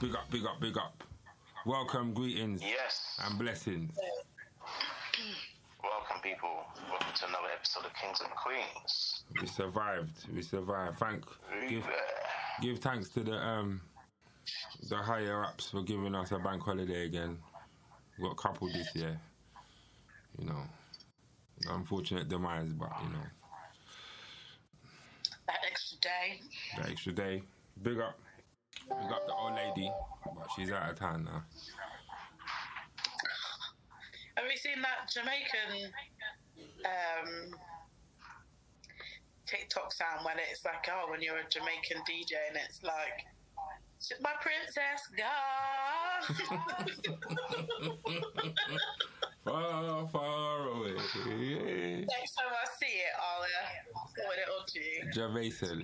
Big up, big up, big up. Welcome, greetings, Yes. and blessings. Welcome, people. Welcome to another episode of Kings and Queens. We survived. We survived. Thank give, give thanks to the um the higher ups for giving us a bank holiday again. We got a couple this year. You know. Unfortunate demise, but you know, That extra day. that extra day. Big up. Big up the old lady, but she's out of town now. Have you seen that Jamaican um, TikTok sound when it's like, oh, when you're a Jamaican DJ and it's like, my princess gone. Far, far away. Next time I see it, I'll uh, forward it on to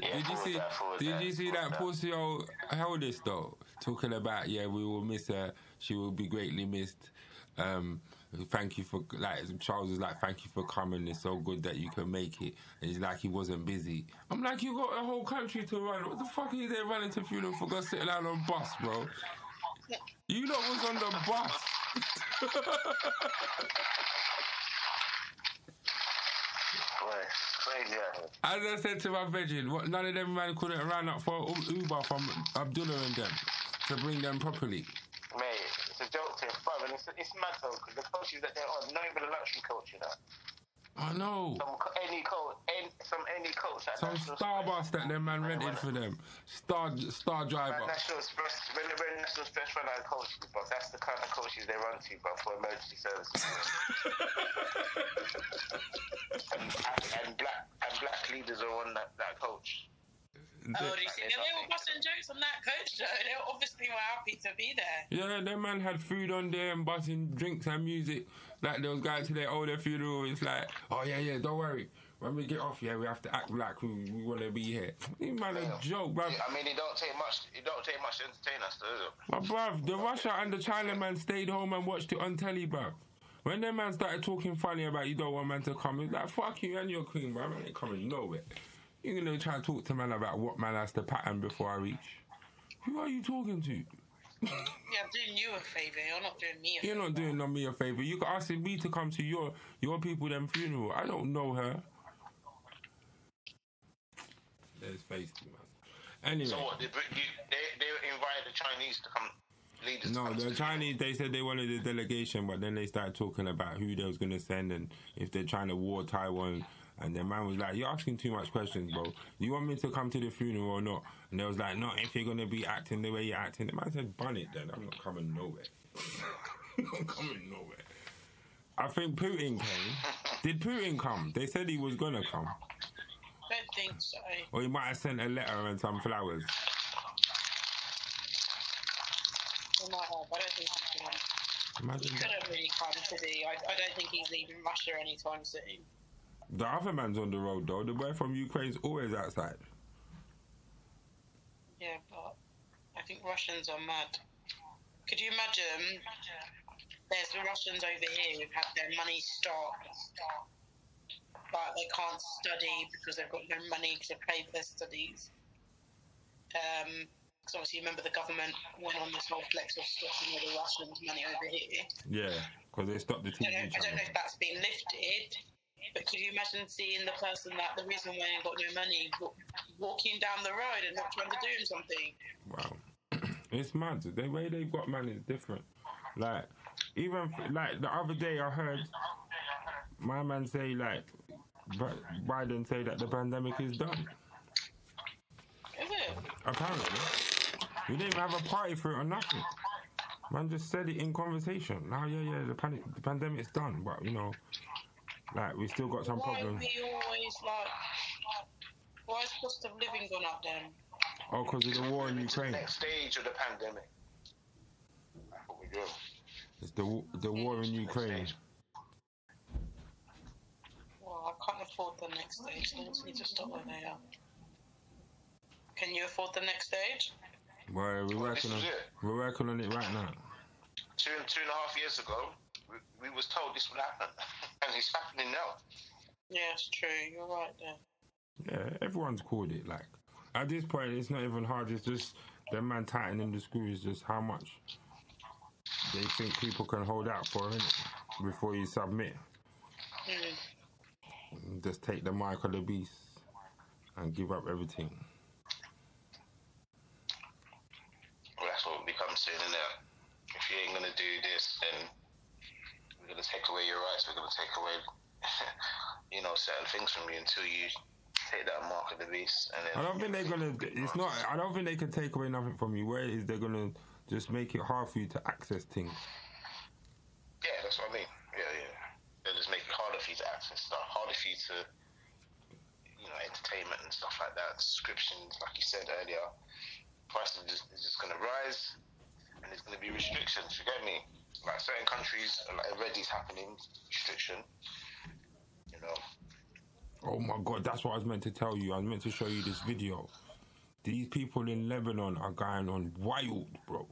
Yeah, did you see? that, forward Did that, you see that that. pussy old Heldis though? Talking about yeah, we will miss her. She will be greatly missed. Um, thank you for like Charles was like, thank you for coming. It's so good that you can make it. And he's like, he wasn't busy. I'm like, you got a whole country to run. What the fuck are you there running to funeral for? Go sitting down on a bus, bro. You lot was on the bus. Boy, it's crazy. As I said to my virgin, what none of them man couldn't run up for Uber from Abdullah and them to bring them properly. Mate, it's a joke to him, bro, and it's, it's mad though, because the coaches that they're on, not even a luxury you know. I know. Some, any coach, any, some any coach at Some National star Express- bus that them man rented for them. Star star Man, driver. National Express, when they run National Express run out of coaches, but that's the kind of coaches they run to, but for emergency services. and, and, and black and black leaders are on that, that coach. Oh, do you see? Yeah, they were busting jokes on that coach show. They were obviously were happy to be there. Yeah, them man had food on there and busting drinks and music. Like those guys to their older funeral. It's like, oh yeah, yeah, don't worry. When we get off, yeah, we have to act like we, we want to be here. You man a joke, bro. I mean, it don't take much. It don't take much to entertain us, does it? But bruv, the Russia and the China man stayed home and watched it on telly, bruv. When them man started talking funny about you don't want man to come, it's like fuck you and your queen, bruv. Man ain't coming nowhere. You're gonna try and talk to man about what man has to pattern before I reach. Who are you talking to? Yeah, I'm doing you a favour. You're not doing me a You're favour. not doing me a favor. You're asking me to come to your your people them funeral. I don't know her. There's face man. Anyway. So what? They, bring- you, they they invited the Chinese to come leaders. to No, come to the Chinese they said they wanted a delegation, but then they started talking about who they was gonna send and if they're trying to war Taiwan. And the man was like, "You're asking too much questions, bro. Do you want me to come to the funeral or not?" And they was like, "No, if you're gonna be acting the way you're acting." The man said, "Bun it, then. I'm not coming nowhere. I'm not coming nowhere." I think Putin came. Did Putin come? They said he was gonna come, I don't think so. or he might have sent a letter and some flowers. He might have. I don't think he's going. He Imagine that. couldn't really come to the. I, I don't think he's leaving Russia anytime soon. The other man's on the road though. The boy from Ukraine's always outside. Yeah, but I think Russians are mad. Could you imagine? There's the Russians over here who've had their money stopped, but they can't study because they've got no money to pay for their studies. Um, because obviously, you remember the government went on this whole flex of stopping all the Russians' money over here. Yeah, because they stopped the I don't, I don't know if that's been lifted, but could you imagine seeing the person that the reason why they've got no money walking down the road and not trying to do something? Wow, it's mad. The way they've got man is different. Like even f- like the other day, I heard my man say like Bi- Biden say that the pandemic is done. Is it? Apparently, we didn't even have a party for it or nothing. Man just said it in conversation. Now, yeah, yeah, the, pan- the pandemic's done, but you know, like we still got some Why have problems. we always like? Why has cost of living gone up then? Oh, because of the war in Moving the Ukraine. next stage of the pandemic. That's what we do. It's the the war in Ukraine. Well, I can't afford the next stage. Things need to stop where they are. Can you afford the next stage? Well, we're Well, working on it. we're working on it right now. Two and two and a half years ago, we, we was told this would happen, and it's happening now. Yeah, it's true. You're right there. Yeah, everyone's called it. Like at this point, it's not even hard. It's just them man tightening the screw is just how much they think people can hold out for innit? before you submit. Mm. Just take the mark of the beast and give up everything. Well, that's what it becomes soon, isn't it? If you ain't gonna do this, then gonna take away your rights. We're gonna take away, you know, certain things from you until you take that mark of the beast. And then I don't think they're gonna. It's not. I don't think they can take away nothing from you. Where is they're gonna just make it hard for you to access things. Yeah, that's what I mean. Yeah, yeah. They'll just make it harder for you to access stuff, harder for you to, you know, entertainment and stuff like that. Subscriptions, like you said earlier, prices is just, just going to rise, and there's going to be restrictions. You get me? Like certain countries, like already is happening, restriction. You know. Oh my god, that's what I was meant to tell you. I was meant to show you this video. These people in Lebanon are going on wild, bro.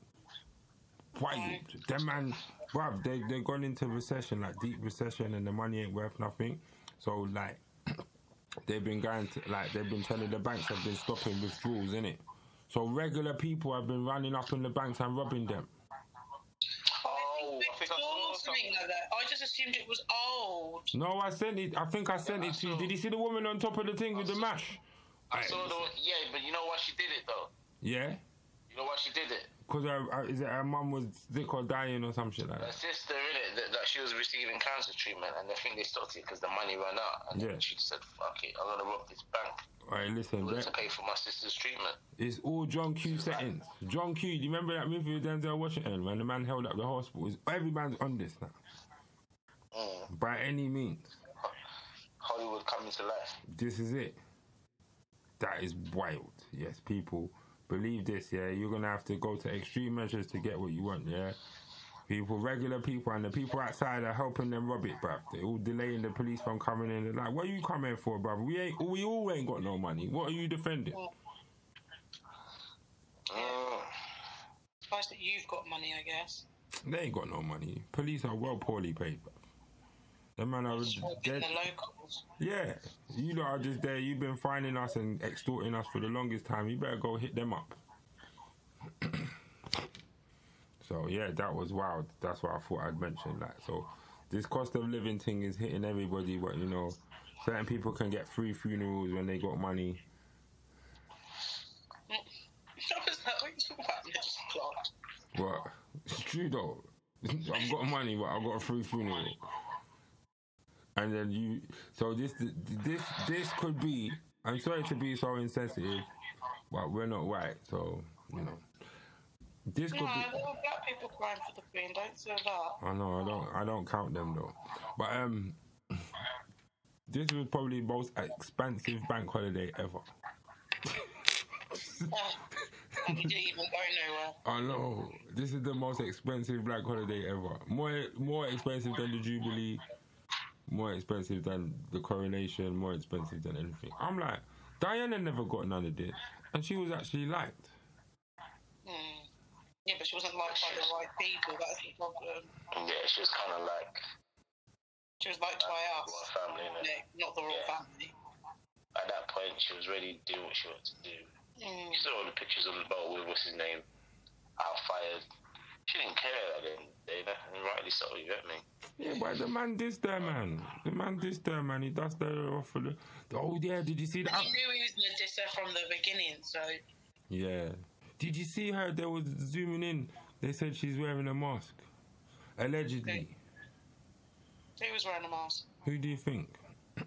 Wild. Them man, bruv, they they gone into recession, like deep recession, and the money ain't worth nothing. So like, they've been going to like they've been telling the banks have been stopping withdrawals, in it. So regular people have been running up in the banks and robbing them. Oh, I think I saw something like that. I just assumed it was old. No, I sent it. I think I sent Yeah, I it to you. Did you see the woman on top of the thing with the mash? I saw the yeah, but you know why she did it though? Yeah. You know why she did it? Because her, her, is it her mum was sick or dying or some shit like Her that? sister in it that, that she was receiving cancer treatment, and I think they stopped it because the money ran out, and Yeah. then she said, "Fuck it, I'm gonna rob this bank Alright, listen, order to pay for my sister's treatment." it's all John Q settings. John Q, do you remember that movie with Denzel Washington when the man held up the hospital? Every man's on this now, Mm. by any means. Hollywood coming to life. This is it. That is wild. Yes, people believe this. Yeah, you're gonna have to go to extreme measures to get what you want. Yeah. People, regular people, and the people outside are helping them rob it, bruv. They're all delaying the police from coming in. They're like, "What are you coming for, bruv? We ain't, we all ain't got no money. What are you defending?" Mm. Nice that you've got money, I guess. They ain't got no money. Police are well poorly paid, bruv. Them man are dead. Yeah, you lot are just there. You've been finding us and extorting us for the longest time. You better go hit them up. so yeah, that was wild. That's what I thought I'd mention. Like, so this cost of living thing is hitting everybody. But you know, certain people can get free funerals when they got money. What that? What you about? I just clocked. But it's true though. I've got money, but I've got a free funeral. And then you, so this, this, this could be. I'm sorry to be so insensitive, but we're not white, so you know. This No, could be. there were black people crying for the Queen. Don't say that. I know I don't I don't count them though, but um, this was probably the most expensive bank holiday ever. And you didn't even go nowhere. I know this is the most expensive black holiday ever. More more expensive than the Jubilee, more expensive than the coronation, more expensive than anything. I'm like, Diana never got none of this, and she was actually liked. Hmm. Yeah, but she wasn't liked by the right people. That's the problem. Yeah, she was kind of like She was liked by us, royal family, innit? Nick, not the royal Yeah. family. At that point, she was ready to do what she wanted to do. Mm. You saw all the pictures on the boat with what's his name, out fired. She didn't care at the end of the and rightly so. You get me? Yeah, but the man this there, man. The man this there, man. He does the off for the. Oh yeah, did you see that? He knew he was going to diss her from the beginning, so Yeah. Did you see her? They was zooming in. They said she's wearing a mask. Allegedly. he was wearing a mask. Who do you think?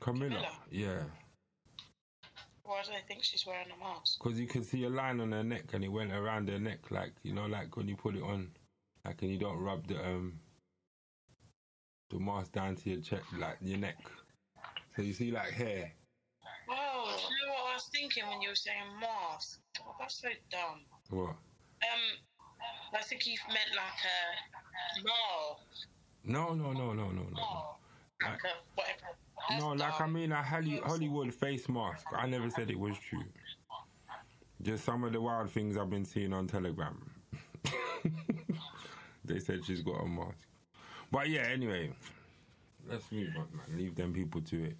Camilla. Camilla? Yeah. Why do they think she's wearing a mask? Because you could see a line on her neck and it went around her neck, like, you know, like when you put it on. Like, and you don't rub the, um, the mask down to your chest, like your neck. So you see, like, hair. Oh, do you know what I was thinking when you were saying mask? Oh, that's so dumb. What? Um, I think you meant like a mask, No, no, no, no, no, no. like a whatever. No, like I mean a Holly- Hollywood face mask. I never said it was true. Just some of the wild things I've been seeing on Telegram. they said she's got a mask. But yeah, anyway, let's move on, man. Leave them people to it.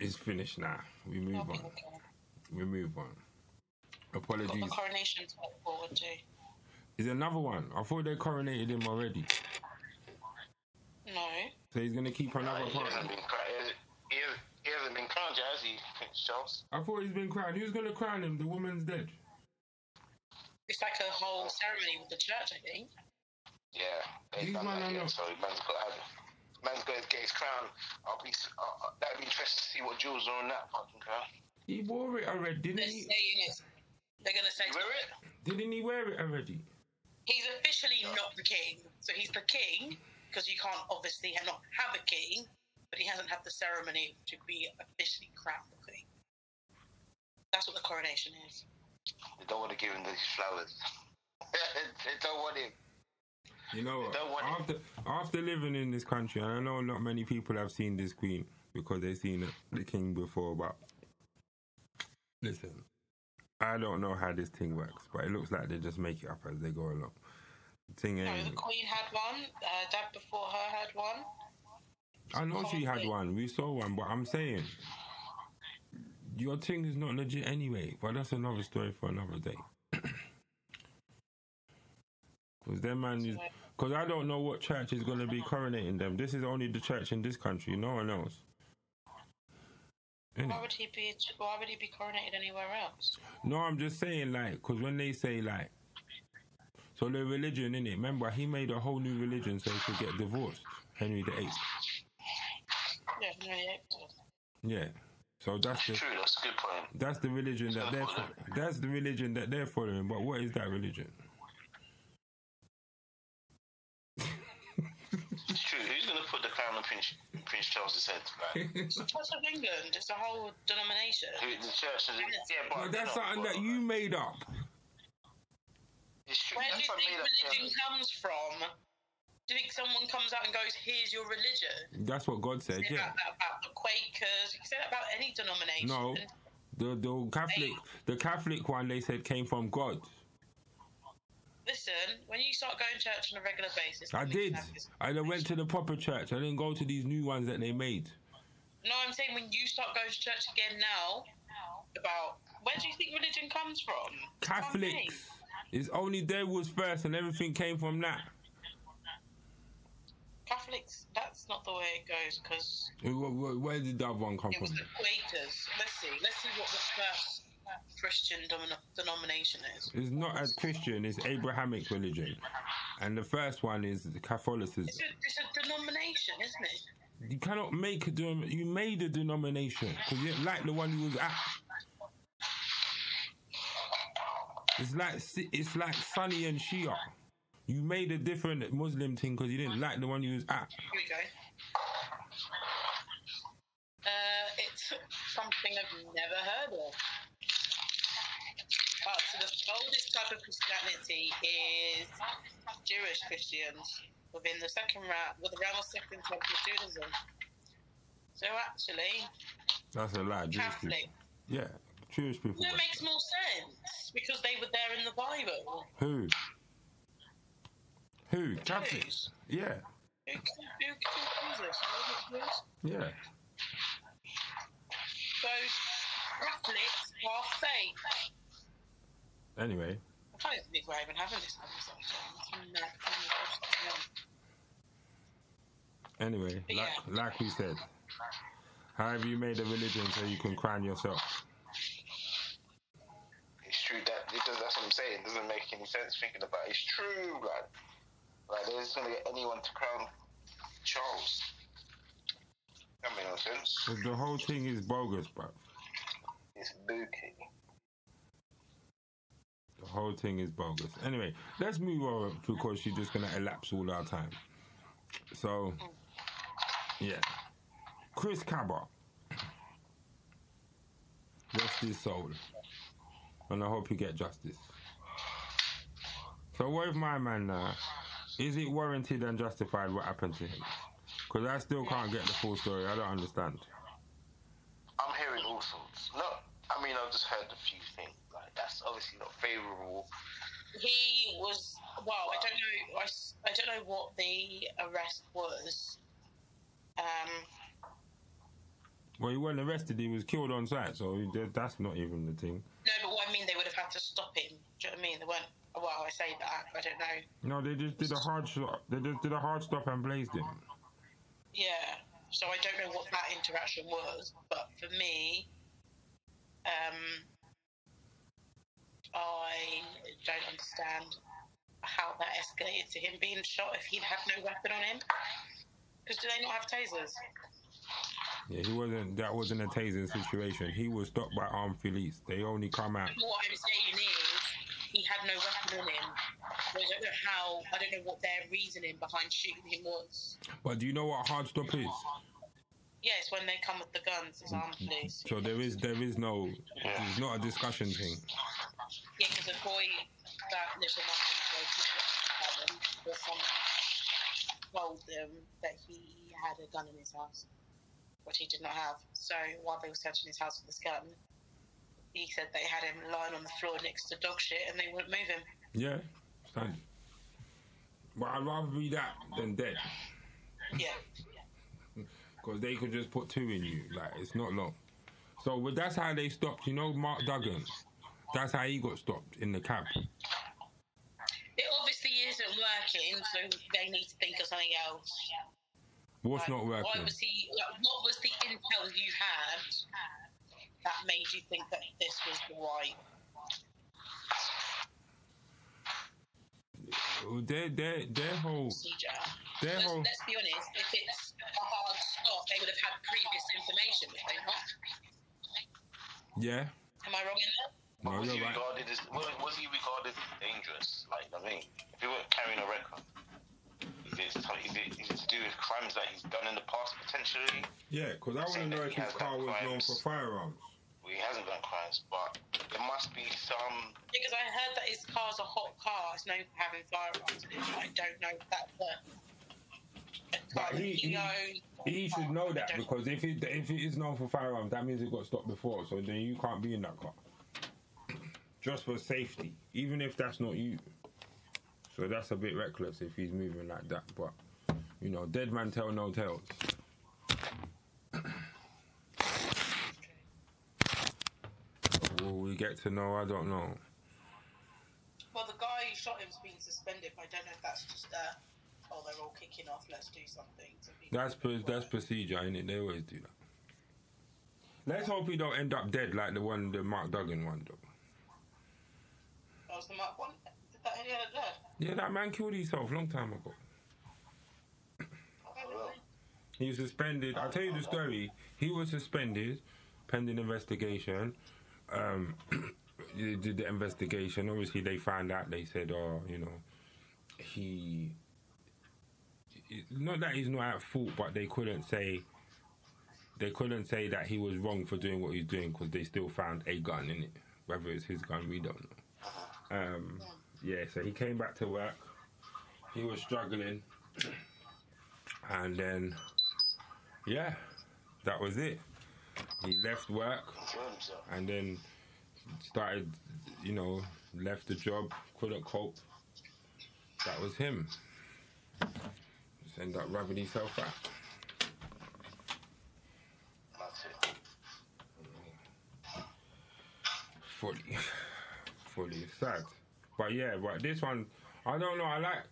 It's finished now. We move Okay, on. okay. We move on. Got Apologies. the coronation to forward to. Is another one. I thought they coronated him already. No. So he's gonna keep another he, part. hasn't been crowned, he, hasn't, he hasn't been crowned yet, has he, Prince Charles? I thought he's been crowned. Who's gonna crown him? The woman's dead. It's like a whole ceremony with the church, I think. Yeah, they've done that yet, so man's got to have it. Man's got to get his crown. I'll be, uh, uh, that'd be interesting to see what jewels are on that fucking crown. He wore it already, didn't They're he? saying it. They're going to say wear it? Didn't he wear it already? he's officially not the king. So he's the king because you can't obviously ha- not have a king, but he hasn't had the ceremony to be officially crowned the king. That's what the coronation is. They don't want to give him these flowers. they don't want him. You know, what? don't want it. after after living in this country, and I know not many people have seen this queen because they've seen the king before. But listen, I don't know how this thing works, but it looks like they just make it up as they go along. Thing No, the queen had one. Uh, dad before her had one. I know she had one. We saw one, but I'm saying your thing is not legit anyway. But that's another story for another day. Because them man is. Because I don't know what church is going to be coronating them. This is only the church in this country. No one else. Why would he be? Why would he be coronated anywhere else? No, I'm just saying like, because when they say like, so the religion in it. Remember, he made a whole new religion so he could get divorced. Henry the Eighth. Yeah, no, yeah. Yeah. So that's the True, that's a good point. that's the religion that they're fo- that's the religion that they're following. But what is that religion? It's true. Who's going to put the crown on Prince, Prince Charles's head? Like, It's the Church of England. It's a whole denomination. who, the church is. Yeah, but. But they're that's not- something that you made up. It's true. Where do you think religion comes from? Do you think someone comes out and goes, "Here's your religion"? That's what God said. Say Yeah. that about, about the Quakers. You can say that about any denomination. No. The the Catholic the Catholic one they said came from God. Listen, when you start going to church on a regular basis, I did. can have I went to the proper church. I didn't go to these new ones that they made. No, I'm saying when you start going to church again now, about where do you think religion comes from? It's one. Catholics. It's only there was first and everything came from that. Catholics, that's not the way it goes because Where, where- did that one come it was from? the Quakers. Let's see. Let's see what the first Christian denom- denomination is. It's not as Christian, it's Abrahamic religion. And the first one is the Catholicism. It's a, it's a denomination, isn't it? You cannot make a denom- you made a denomination because like the one you was at. It's like it's like Sunni and Shia. You made a different Muslim thing because you didn't like the one you was at. Here we go. Uh, it's something I've never heard of. Oh, so the oldest type of Christianity is Jewish Christians within the second round, with the realm of second temple Judaism. So actually, That's a lie. Catholic. Yeah, Jewish people. That makes more sense because they were there in the Bible. Who? Who? Catholics. Jews. Yeah, Who, who killed Jesus? Was it Jews? yeah. So Catholics are fake. Anyway, I can't believe we're even having this conversation. Anyway, like yeah. like we said, however you made a religion so you can crown yourself. True that it does. That's what I'm saying. It doesn't make any sense thinking about. it. It's true, like, like there's gonna get anyone to crown Charles. That makes no sense. 'Cause the whole thing is bogus, bro. It's bookie. The whole thing is bogus. Anyway, let's move on because she's just gonna elapse all our time. So, yeah, Chris Kaba, rest his soul, and I hope you get justice. So, what if my man now? Is it warranted and justified what happened to him? Because I still can't get the full story. I don't understand. I'm hearing all sorts. No, I mean I've just heard a few things. Like that's obviously not favourable. He was well. I don't know. I, I don't know what the arrest was. Um, Well, he wasn't arrested. He was killed on site, so he- that's not even the thing. No, but what I mean, they would have had to stop him. Do you know what I mean? They weren't. Well, I say that. I don't know. No, they just did a hard stop. They just did a hard stop and blazed him. Yeah. So I don't know what that interaction was, but for me, um, I don't understand how that escalated to him being shot if he'd had no weapon on him. Because do they not have tasers? Yeah, he wasn't. That wasn't a tasing situation. He was stopped by armed police. They only come out. What I'm saying is, he had no weapon on him. So I don't know how. I don't know what their reasoning behind shooting him was. But do you know what hard stop is? Yes, when they come with the guns, it's armed police. So there is there is no. It's not a discussion thing. Yeah, because a boy that lives in my someone told them that he had a gun in his house, which he did not have. So while they were searching his house for this gun, he said they had him lying on the floor next to dog shit and they wouldn't move him. Yeah, stand. But I'd rather be that than dead, Yeah. because they could just put two in you. Like it's not long. So, that's how they stopped. You know, Mark Duggan. That's how he got stopped in the cab. It obviously isn't working, so they need to think of something else. What's Like, not Why working? was he? Like, what was the intel you had that made you think that this was the right? Their their their whole procedure. their Because whole let's be honest, if it's a hard stop, they would have had previous information, would they not? yeah. Am I wrong in that? No, was he right. regarded as was, was he regarded as dangerous? Like I mean, if he were carrying a record, is it, is it is it to do with crimes that he's done in the past potentially? Yeah, because I want to know if his car done was known for firearms. Well, he hasn't done crimes, but there must be some. Because I heard that his car's a hot car. It's known for having firearms in it. I don't know if that's a, a But he- he, he- He should know that because if it if it is known for firearms, that means it got stopped before. So then you can't be in that car. Just for safety, even if that's not you. So that's a bit reckless if he's moving like that. But you know, dead man tell no tales. Will we get to know? I don't know. Well, the guy who shot him's been suspended, but I don't know if that's just uh oh, they're all kicking off. Let's do something. That's pro- that's procedure, ain't it? They always do that. Let's hope he don't end up dead like the one, the Mark Duggan one, though. That was the Mark one. That any other dead? Yeah, that man killed himself long time ago. He was suspended. I'll tell you the story. He was suspended pending investigation. Um, they did the investigation. Obviously, they found out. They said, "Oh, you know, he." Not that he's not at fault, but they couldn't say. They couldn't say that he was wrong for doing what he's doing because they still found a gun in it. Whether it's his gun, we don't know. Um, yeah, so he came back to work. He was struggling, and then, yeah, that was it. He left work and then started, you know, left the job, couldn't cope. That was him. Just end up rubbing himself out. That's it. fully, fully sad. But yeah, but this one, I don't know. I like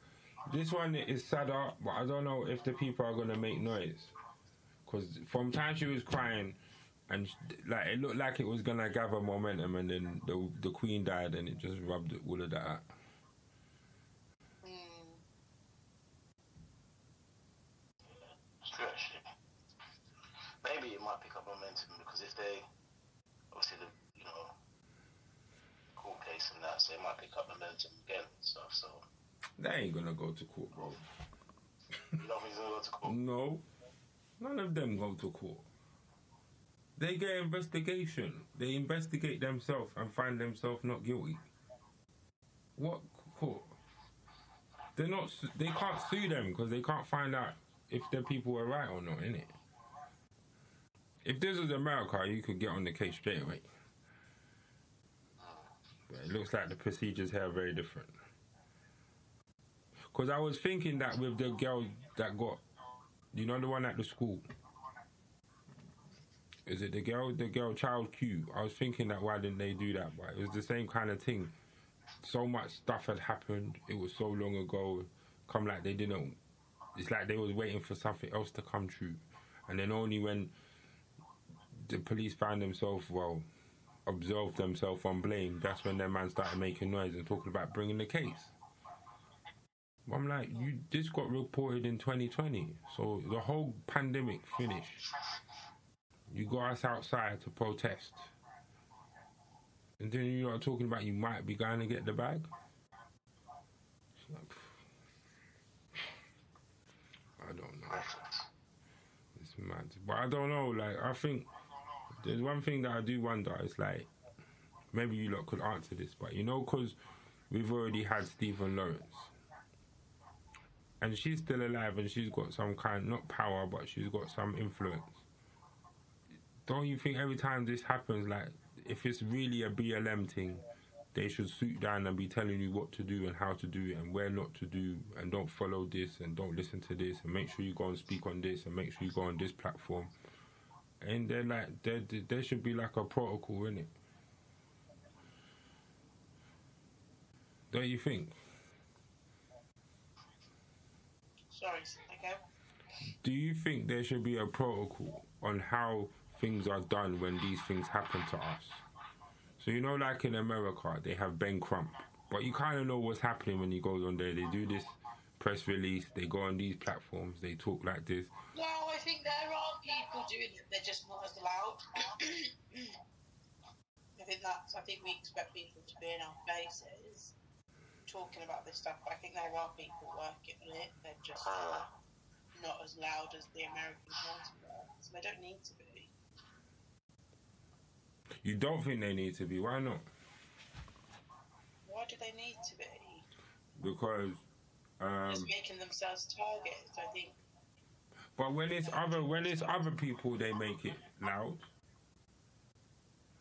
this one is sadder, but I don't know if the people are gonna make noise. Cause from time she was crying, and like it looked like it was gonna gather momentum, and then the the queen died, and it just rubbed all of that out. Maybe it might pick up momentum because if they, obviously the you know court case and that, so it might pick up momentum again and stuff. So They ain't gonna go to court, bro. you don't think he's gonna go to court? No, none of them go to court. They get investigation. They investigate themselves and find themselves not guilty. What court? They're not. They can't sue them because they can't find out if their people were right or not. In it. If this was America, you could get on the case straight away. It looks like the procedures here are very different. Because I was thinking that with the girl that got, you know, the one at the school, is it the girl, the girl Child Q? I was thinking that why didn't they do that? But it was the same kind of thing. So much stuff had happened. It was so long ago. Come like they didn't. It's like they was waiting for something else to come true, and then only when the police found themselves well, absolved themselves on blame. That's when their man started making noise and talking about bringing the case. I'm like, you. This got reported in 2020, so the whole pandemic finished. You got us outside to protest, and then you are talking about you might be going to get the bag. I don't know. It's mad, but I don't know. Like, I think there's one thing that I do wonder. It's like maybe you lot could answer this, but you know, because we've already had Stephen Lawrence and she's still alive and she's got some kind not power but she's got some influence don't you think every time this happens like if it's really a blm thing they should sit down and be telling you what to do and how to do it and where not to do and don't follow this and don't listen to this and make sure you go and speak on this and make sure you go on this platform and then like there, there should be like a protocol in it don't you think Sorry, okay. Do you think there should be a protocol on how things are done when these things happen to us? So you know, like in America, they have Ben Crump, but you kind of know what's happening when he goes on there. They do this press release, they go on these platforms, they talk like this. No, I think there are people doing it. They're just not as loud. I think that's. I think we expect people to be in our faces talking about this stuff, but I think there are people working on it. They're just uh, not as loud as the American counterparts. They don't need to be. You don't think they need to be? Why not? Why do they need to be? Because um, just making themselves targets. I think. But when it's other when it's other people, they make it loud.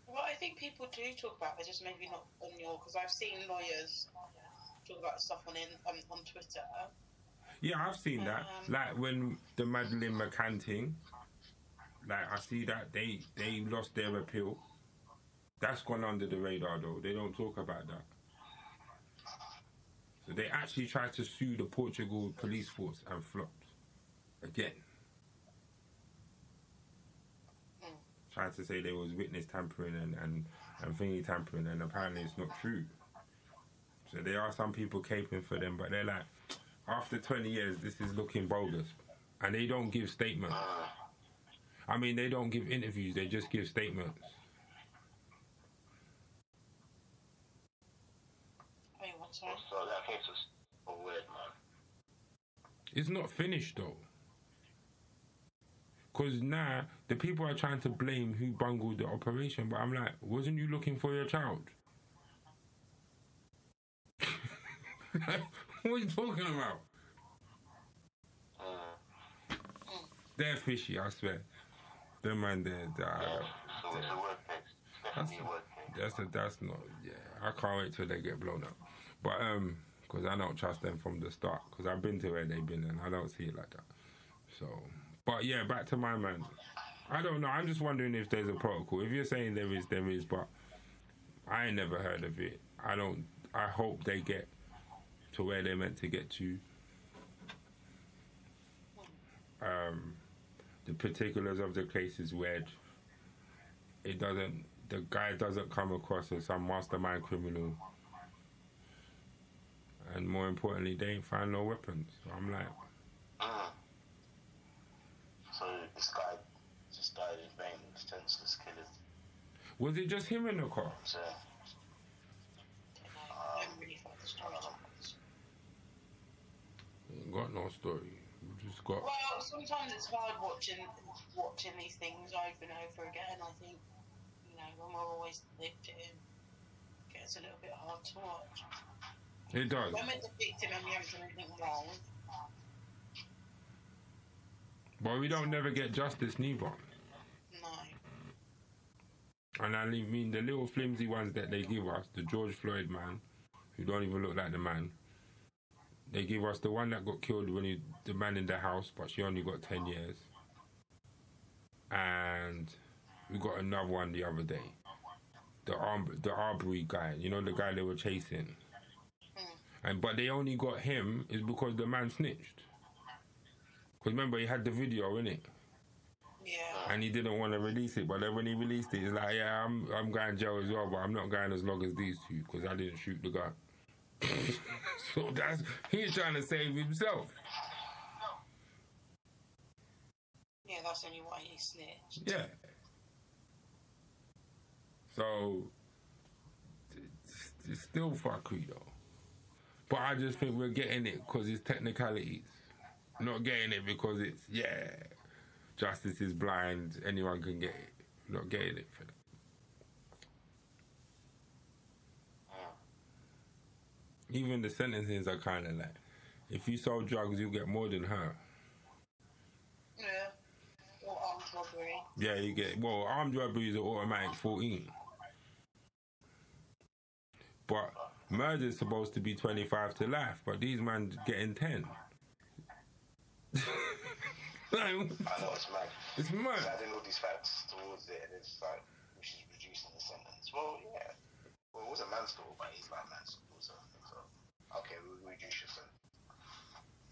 Well, I think people do talk about it, just maybe not on your because I've seen lawyers talk about stuff on in, um, on Twitter. Yeah, I've seen that. Um, like when the Madeleine McCann thing, like I see that they they lost their appeal. That's gone under the radar though. They don't talk about that. So they actually tried to sue the Portugal police force and flopped again. Trying to say there was witness tampering and, and, and thingy tampering, and apparently it's not true. So there are some people caping for them, but they're like, after 20 years, this is looking bogus. And they don't give statements. I mean, they don't give interviews, they just give statements. It's not finished though. Because now the people are trying to blame who bungled the operation, but I'm like, wasn't you looking for your child? what are you talking about? They're fishy, I swear. Them man, they're, they're, yeah, so they're, that's, that's, a, that's not, yeah, I can't wait till they get blown up. But, um, because I don't trust them from the start, because I've been to where they've been and I don't see it like that. So, but yeah, back to my man. I don't know. I'm just wondering if there's a protocol. If you're saying there is, there is, but I ain't never heard of it. I don't. I hope they get to where they're meant to get to. Um, the particulars of the case is weird. It doesn't. The guy doesn't come across as some mastermind criminal. And more importantly, they ain't find no weapons. So I'm like. So this guy just died in vain, senseless killers. Was it just him in um, the car? So, got no story. We just got. Well, sometimes it's hard watching watching these things over and over again. I think you know when we're always victim, it gets a little bit hard to watch. It does. When we're the victim and we haven't done anything wrong. But we don't never get justice neither. No. And I mean the little flimsy ones that they give us, the George Floyd man, who don't even look like the man. They give us the one that got killed when he, the man in the house, but she only got 10 years. And we got another one the other day. The Arm, the Arbery guy, you know, the guy they were chasing. Hmm. And but they only got him is because the man snitched. Because remember he had the video in it, Yeah. and he didn't want to release it. But then when he released it, he's like, "Yeah, I'm I'm going jail as well, but I'm not going as long as these two because I didn't shoot the guy." so that's he's trying to save himself. Yeah, that's only why he snitched. Yeah. So it's, it's still fuckery though. But I just think we're getting it because it's technicalities. Not getting it because it's yeah, justice is blind. Anyone can get it. Not getting it for that. Ah. Even the sentences are kind of like, if you sold drugs, you get more than her. Yeah. Or armed robbery. Yeah, you get well. Armed robbery is an automatic fourteen, but murder is supposed to be twenty five to life. But these men getting ten. Like, I know it's mad. it's mad. Adding all these facts towards it, and it's like we should reducing the sentence. Well, yeah. Well, it was a manslaughter, but he's like manslaughter. So, so okay, we'll reduce your sentence.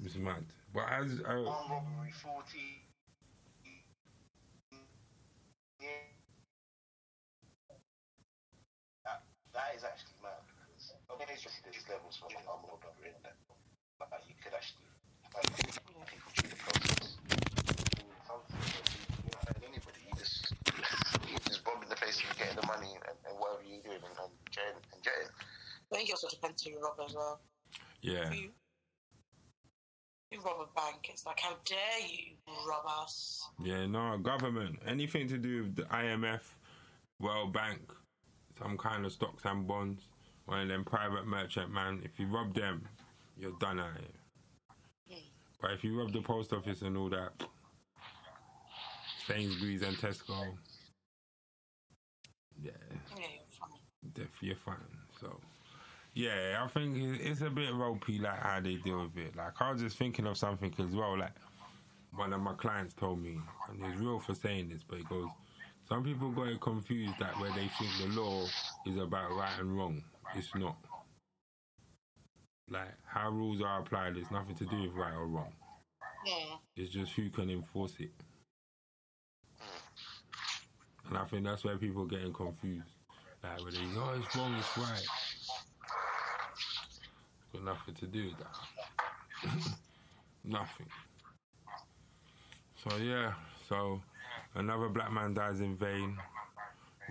It's mad. But as uh, Armed robbery, forty. Yeah. That, that is actually mad because okay, there's just there's levels for armed robbery, isn't you could actually like, people through the process. doing something, You're not hurting anybody. You just you just robbing the place, you're getting the money, and, and whatever you're doing, and, and jetting and jetting. I think it also depends who you rob as well. yeah, If you, you rob a bank, it's like, how dare you rob us? yeah, no government anything to do with the IMF, World Bank, some kind of stocks and bonds, one of them private merchant man. If you rob them, you're done out here. Hmm. But if you rob the post office and all that, Sainsbury's and Tesco, yeah, Yeah, you're fine. def- you're fine. So, yeah, I think it's a bit ropey, like how they deal with it. Like I was just thinking of something as well. Like one of my clients told me, and he's real for saying this, but he goes, some people got it confused that where they think the law is about right and wrong, it's not. Like how rules are applied, it's nothing to do with right or wrong. Yeah. It's just who can enforce it. And I think that's where people are getting confused. Like, when they oh, it's wrong, it's right. Got nothing to do with that. nothing. So, yeah, so another black man dies in vain.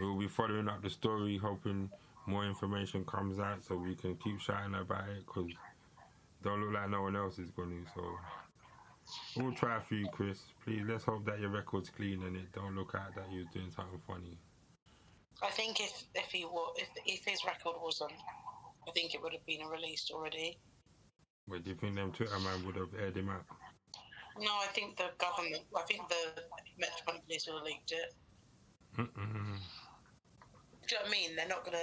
We'll be following up the story, hoping more information comes out so we can keep shouting about it because don't look like no one else is going to. So, We'll try for you, Chris. Please, let's hope that your record's clean and it don't look out that you're doing something funny. I think if if he wa- if if his record wasn't, I think it would have been released already. But do you think them Twitter man would have aired him out? No, I think the government, I think the Metropolitan Police would have leaked it. Mm-mm. Do you know what I mean? They're not gonna,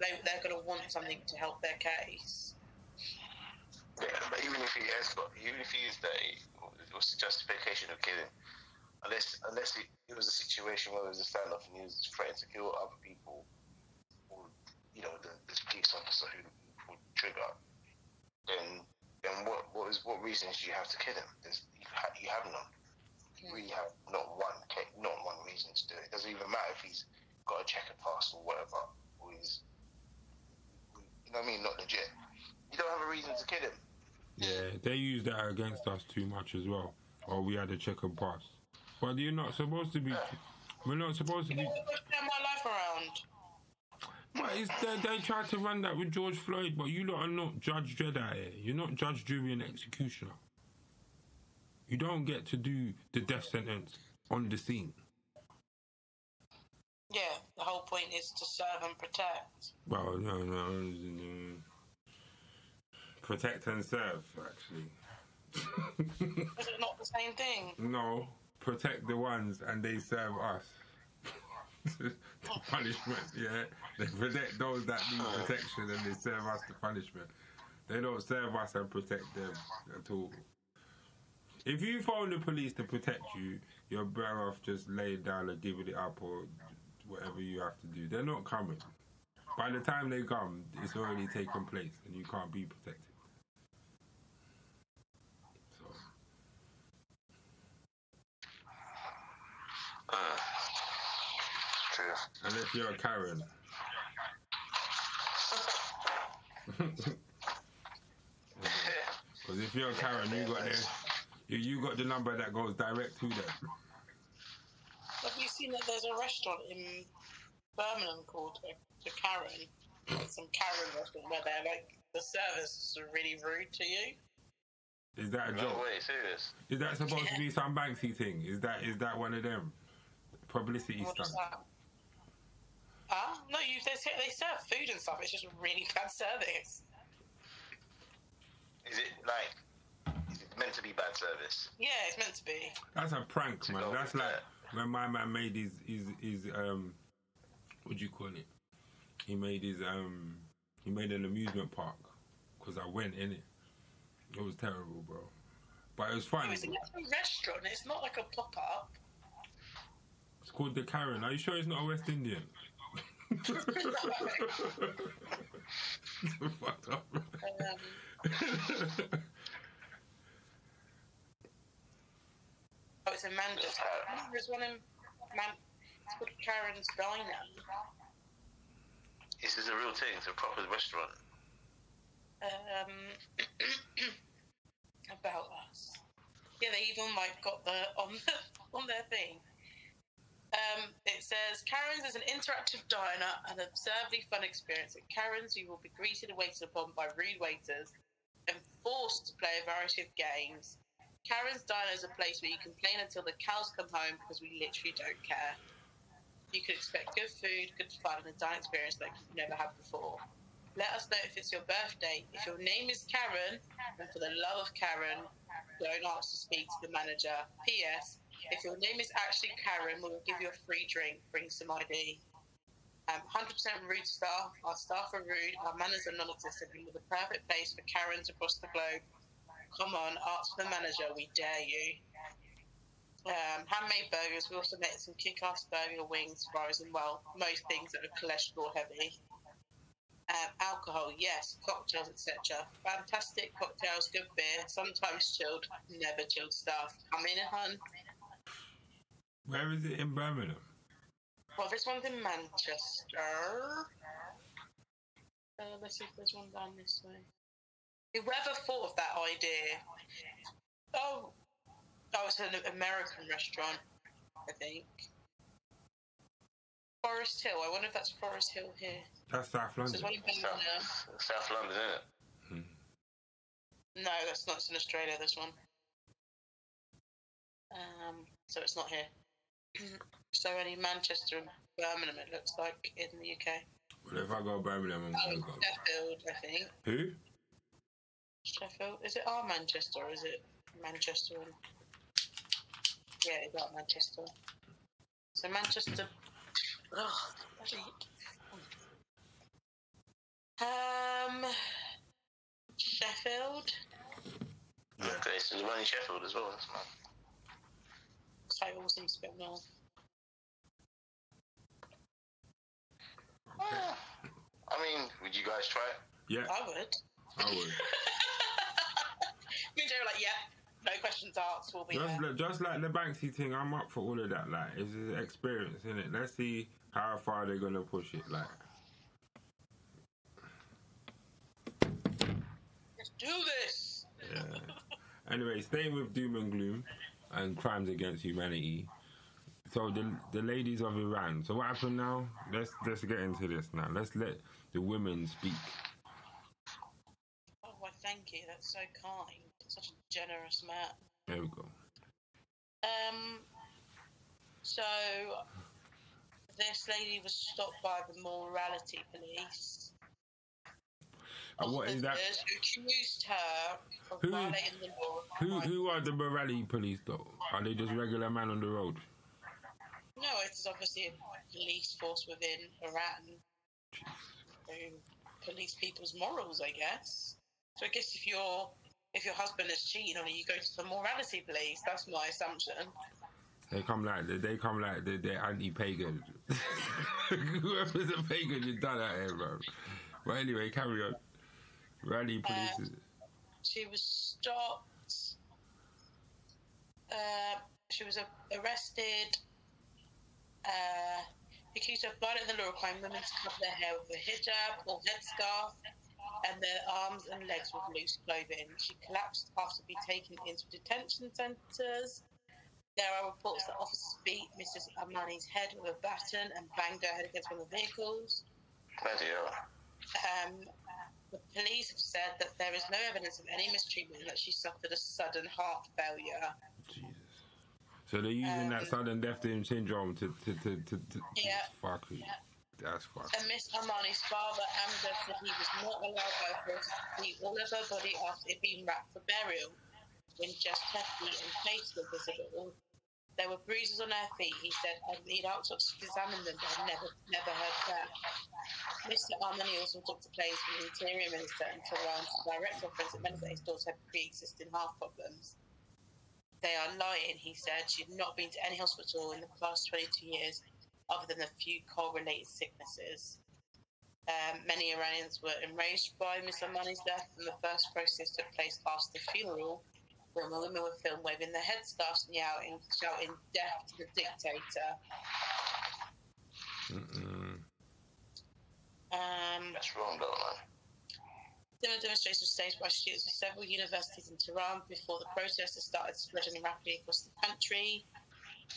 they, they're gonna want something to help their case. Yeah, but even if he has got, even if he is there, what's the justification of killing? Unless, unless it, it was a situation where it was a standoff and he was threatening to kill other people, or you know, the, this police officer who would trigger, then, then what, what is, what reasons do you have to kill him? There's, you, ha- you have none. You really have not one, not one reason to do it. It doesn't even matter if he's got a checkered past or whatever, or he's, you know what I mean, not legit. You don't have a reason to kill him. Yeah, they use that against us too much as well. Or we had a checkered pass. But you're not supposed to be. We're not supposed to be. Turn my life around. But it's, they, they tried to run that with George Floyd, but you lot are not Judge Dredd out here. You're not Judge, Jury, and Executioner. You don't get to do the death sentence on the scene. Yeah, the whole point is to serve and protect. Well, no, no. no. Protect and serve, actually. Is it not the same thing? no, protect the ones and they serve us. the punishment, yeah. They protect those that need protection and they serve us the punishment. They don't serve us and protect them at all. If you phone the police to protect you, you're better off just laying down and giving it up or whatever you have to do. They're not coming. By the time they come, it's already taken place and you can't be protected. True. unless you're a Karen. Because if you're a Karen, you got the, you, you got the number that goes direct to them. Have you seen that there's a restaurant in Birmingham called the, the Karen? Like some Karen restaurant where they're like the service is really rude to you. Is that a No joke? way, serious. Is that supposed to be some Banksy thing? Is that is that one of them publicity What is stuff? That? Ah, no, you they, they serve food and stuff. It's just really bad service. Is it like? Is it meant to be bad service? Yeah, it's meant to be. That's a prank, To man. That's like that. when my man made his his his um, what do you call it? He made his um, he made an amusement park because I went in it. It was terrible, bro. But it was No, fun. it's a actual restaurant. It's not like a pop up. It's called the Karen. Are you sure it's not a West Indian? Fucked up. Um, oh, it's in Manchester. There's one in Man. It's called Karen's Diner. This is a real thing. It's a proper restaurant. um, about us. Yeah, they even like got the on the, on their thing. Um, it says Karen's is an interactive diner an absurdly fun experience. At Karen's, you will be greeted and waited upon by rude waiters and forced to play a variety of games. Karen's diner is a place where you complain until the cows come home because we literally don't care. You can expect good food, good fun, and a dining experience like you've never had before. Let us know if it's your birthday. If your name is Karen, and for the love of Karen, don't ask to speak to the manager. P.S. If your name is actually Karen, we will give you a free drink. Bring some ID. Um, 100% rude staff. Our staff are rude. Our manners are non-existent. We're the perfect place for Karens across the globe. Come on, ask the manager. We dare you. Um, handmade burgers. We also make some kick-ass burger wings, fries, and well, most things that are cholesterol heavy. Um, alcohol, yes, cocktails, etc. Fantastic cocktails, good beer, sometimes chilled, never chilled stuff. Come in, hun. Where is it in Birmingham? Well, this one's in Manchester. Uh, let's see if there's one down this way. Whoever thought of that idea? Oh, oh, it's an American restaurant, I think. Forest Hill. I wonder if that's Forest Hill here. That's South London. there's one in South, South London, isn't it? No, that's not. It's in Australia. This one. Um, so it's not here. So only Manchester and Birmingham. It looks like in the UK. Well, if I go Birmingham, I'm Oh, gonna go. Sheffield, I think. Who? Sheffield. Is it our Manchester or is it Manchester? And... Yeah, it's our Manchester. So Manchester. Oh, um, Sheffield. Okay, so there's one in Sheffield as well. That's mad. So it all seems a bit north. Ah. Okay. I mean, would you guys try it? Yeah, I would. I would. Me and Joe were like, yeah, no questions asked. We'll be Just, there. like, just like the Banksy thing, I'm up for all of that. Like, it's an experience, isn't it? Let's see how far they're gonna push it. Like, Let's do this. yeah. anyway, staying with doom and gloom and crimes against humanity. So the the ladies of Iran. So what happened now? Let's let's get into this now. Let's let the women speak. Oh, why, thank you. That's so kind. Such a generous man. There we go. Um, so this lady was stopped by the morality police. And what is that? Who accused her of Who- violating the law. Who who are the morality police though? Are they just regular men on the road? No, it's obviously a police force within Iran who police people's morals, I guess. So I guess if you're if your husband is cheating on you, you go to the morality police. That's my assumption. They come like they, come like they, they're anti-pagan. Whoever's a pagan, you're done out here, bro. But anyway, carry on. Rally police. Uh, She was stopped. Uh, she was uh, arrested. Uh, accused of violating the law requiring women to cover their hair with a hijab or headscarf and their arms and legs with loose clothing. She collapsed after being taken into detention centres. There are reports that officers beat Mrs. Amini's head with a baton and banged her head against one of the vehicles. Bloody hell. Um, the police have said that there is no evidence of any mistreatment and that she suffered a sudden heart failure. Jesus. So they're using that Um, sudden death syndrome to to to to. to Yeah. Fuck it. That's fuck. And Miss Amini's father, Amjad, said he was not allowed by authorities to see all of her body after it being wrapped for burial, when just her feet and face were visible. There were bruises on her feet, he said, and he'd autopsy to examine them, but had never, never heard that. Mr. Amini also took the place from the Interior Minister and Tehran's Director of Forensic Medicine his daughter had pre-existing heart problems. They are lying, he said. She had not been to any hospital in the past 22 years other than a few coal-related sicknesses. Um, many Iranians were enraged by Miss Amini's death, and the first process took place after the funeral, when the women were filmed waving their headscarves and yelling, shouting "Death to the dictator." Mm-mm. Um, That's wrong, though, man. Similar demonstrations were staged by students of several universities in Tehran before the protesters started spreading rapidly across the country.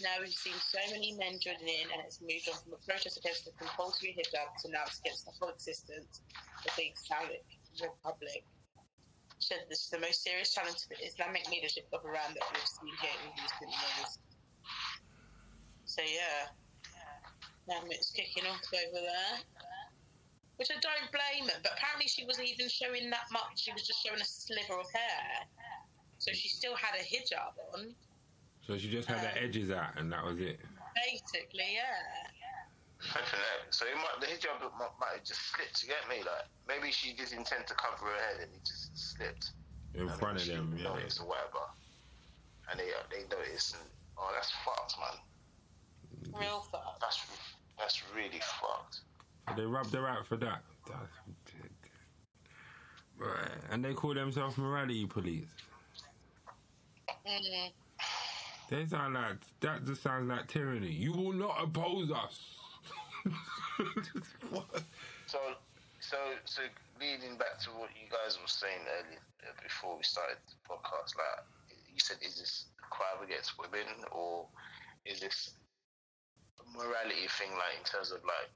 Now we've seen so many men joining in, and it's moved on from a protest against the compulsory hijab to now it's against the whole existence of the Islamic Republic. Said this is the most serious challenge to the Islamic leadership of Iran that we've seen here in recent years. So yeah, now it's kicking off over there. Which I don't blame her, but apparently she wasn't even showing that much. She was just showing a sliver of hair. So she still had a hijab on. So she just had the um, edges out, and that was it. Basically, yeah. Flipping heck. So it might, the hijab might, might have just slipped, you get me? Like, maybe she did intend to cover her head and it just slipped. In And front of then them, yeah. noticed or whatever. And they, they noticed, and, oh, that's fucked, man. Real fuck. That's, that's really fucked. They rubbed her out for that. That's Right. And they call themselves morality police. Mm. They sound like that just sounds like tyranny. You will not oppose us. What? So, so, so leading back to what you guys were saying earlier uh, before we started the podcast, like you said, is this crime against women or is this a morality thing, like in terms of like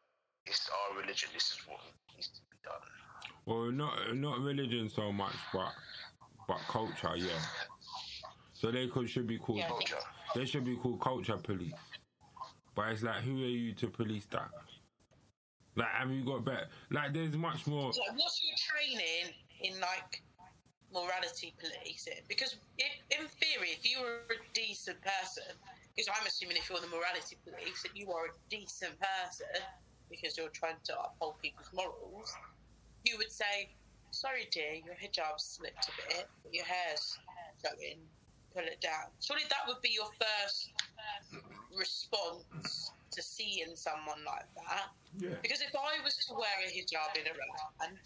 it's our religion, this is what needs to be done. well, not not religion so much, but but culture, yeah. So they could should be called Yeah. Culture. they should be called culture police. But it's like, who are you to police that? Like, have you got better? Like, there's much more. So what's your training in like morality policing? Because if, in theory, if you were a decent person, because I'm assuming if you're the morality police that you are a decent person because you're trying to uphold people's morals, you would say, "Sorry, dear, your hijab slipped a bit, your hair's going. Pull it down." Surely that would be your first response to seeing someone like that. Yeah. Because if I was to wear a hijab in Iran,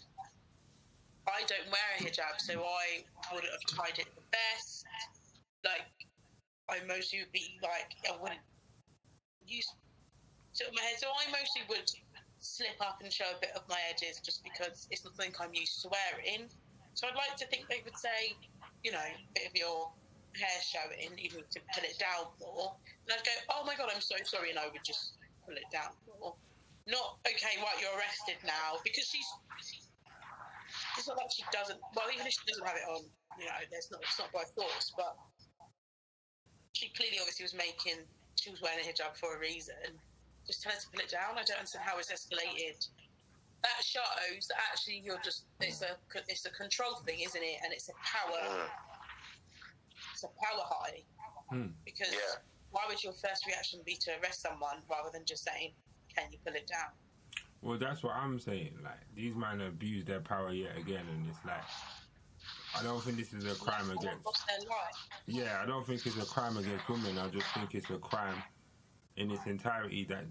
I don't wear a hijab, so I wouldn't have tied it the best. Like, I mostly would be like, I wouldn't use tip of my head. So I mostly would slip up and show a bit of my edges just because it's not something I'm used to wearing. So I'd like to think they would say, you know, a bit of your hair showing, even to pull it down more. And I'd go, oh my god, I'm so sorry, and I would just pull it down more. Not okay, right, you're arrested now because she's. It's not like she doesn't. Well, even if she doesn't have it on, you know, there's not. It's not by force, but she clearly, obviously, was making. She was wearing a hijab for a reason. Just tell her to pull it down. I don't understand how it's escalated. That shows that actually you're just. It's a. It's a control thing, isn't it? And it's a power. It's a power high. Hmm. Because Yeah. why would your first reaction be to arrest someone rather than just saying, "Can you pull it down"? Well, that's what I'm saying. Like these men abuse their power yet again, and it's like I don't think this is a crime against. Their life. Yeah, I don't think it's a crime against women. I just think it's a crime in its entirety that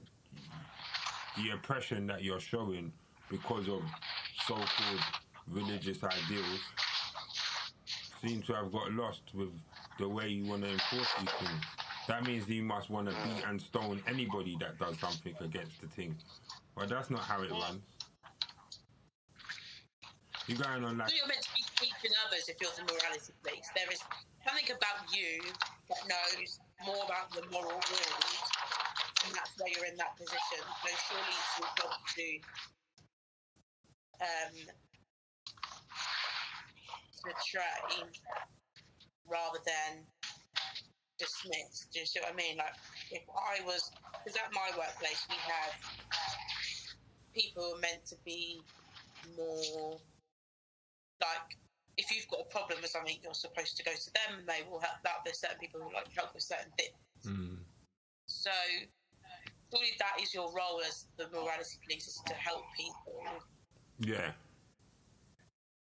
the oppression that you're showing because of so-called religious ideals seem to have got lost with the way you want to enforce these things. That means you must want to beat and stone anybody that does something against the thing. But that's not how it runs. You're going on like So you're meant to be teaching others if you're the morality police. There is something about you that knows more about the moral rules, and that's why you're in that position. So surely it's your job to um, to train rather than dismiss. Do you see what I mean? Like if I was, because at my workplace we have people who are meant to be more like if you've got a problem with something, you're supposed to go to them, and they will help out. There's certain people who like help with certain things. Mm. So, surely that is your role as the morality police is to help people, yeah.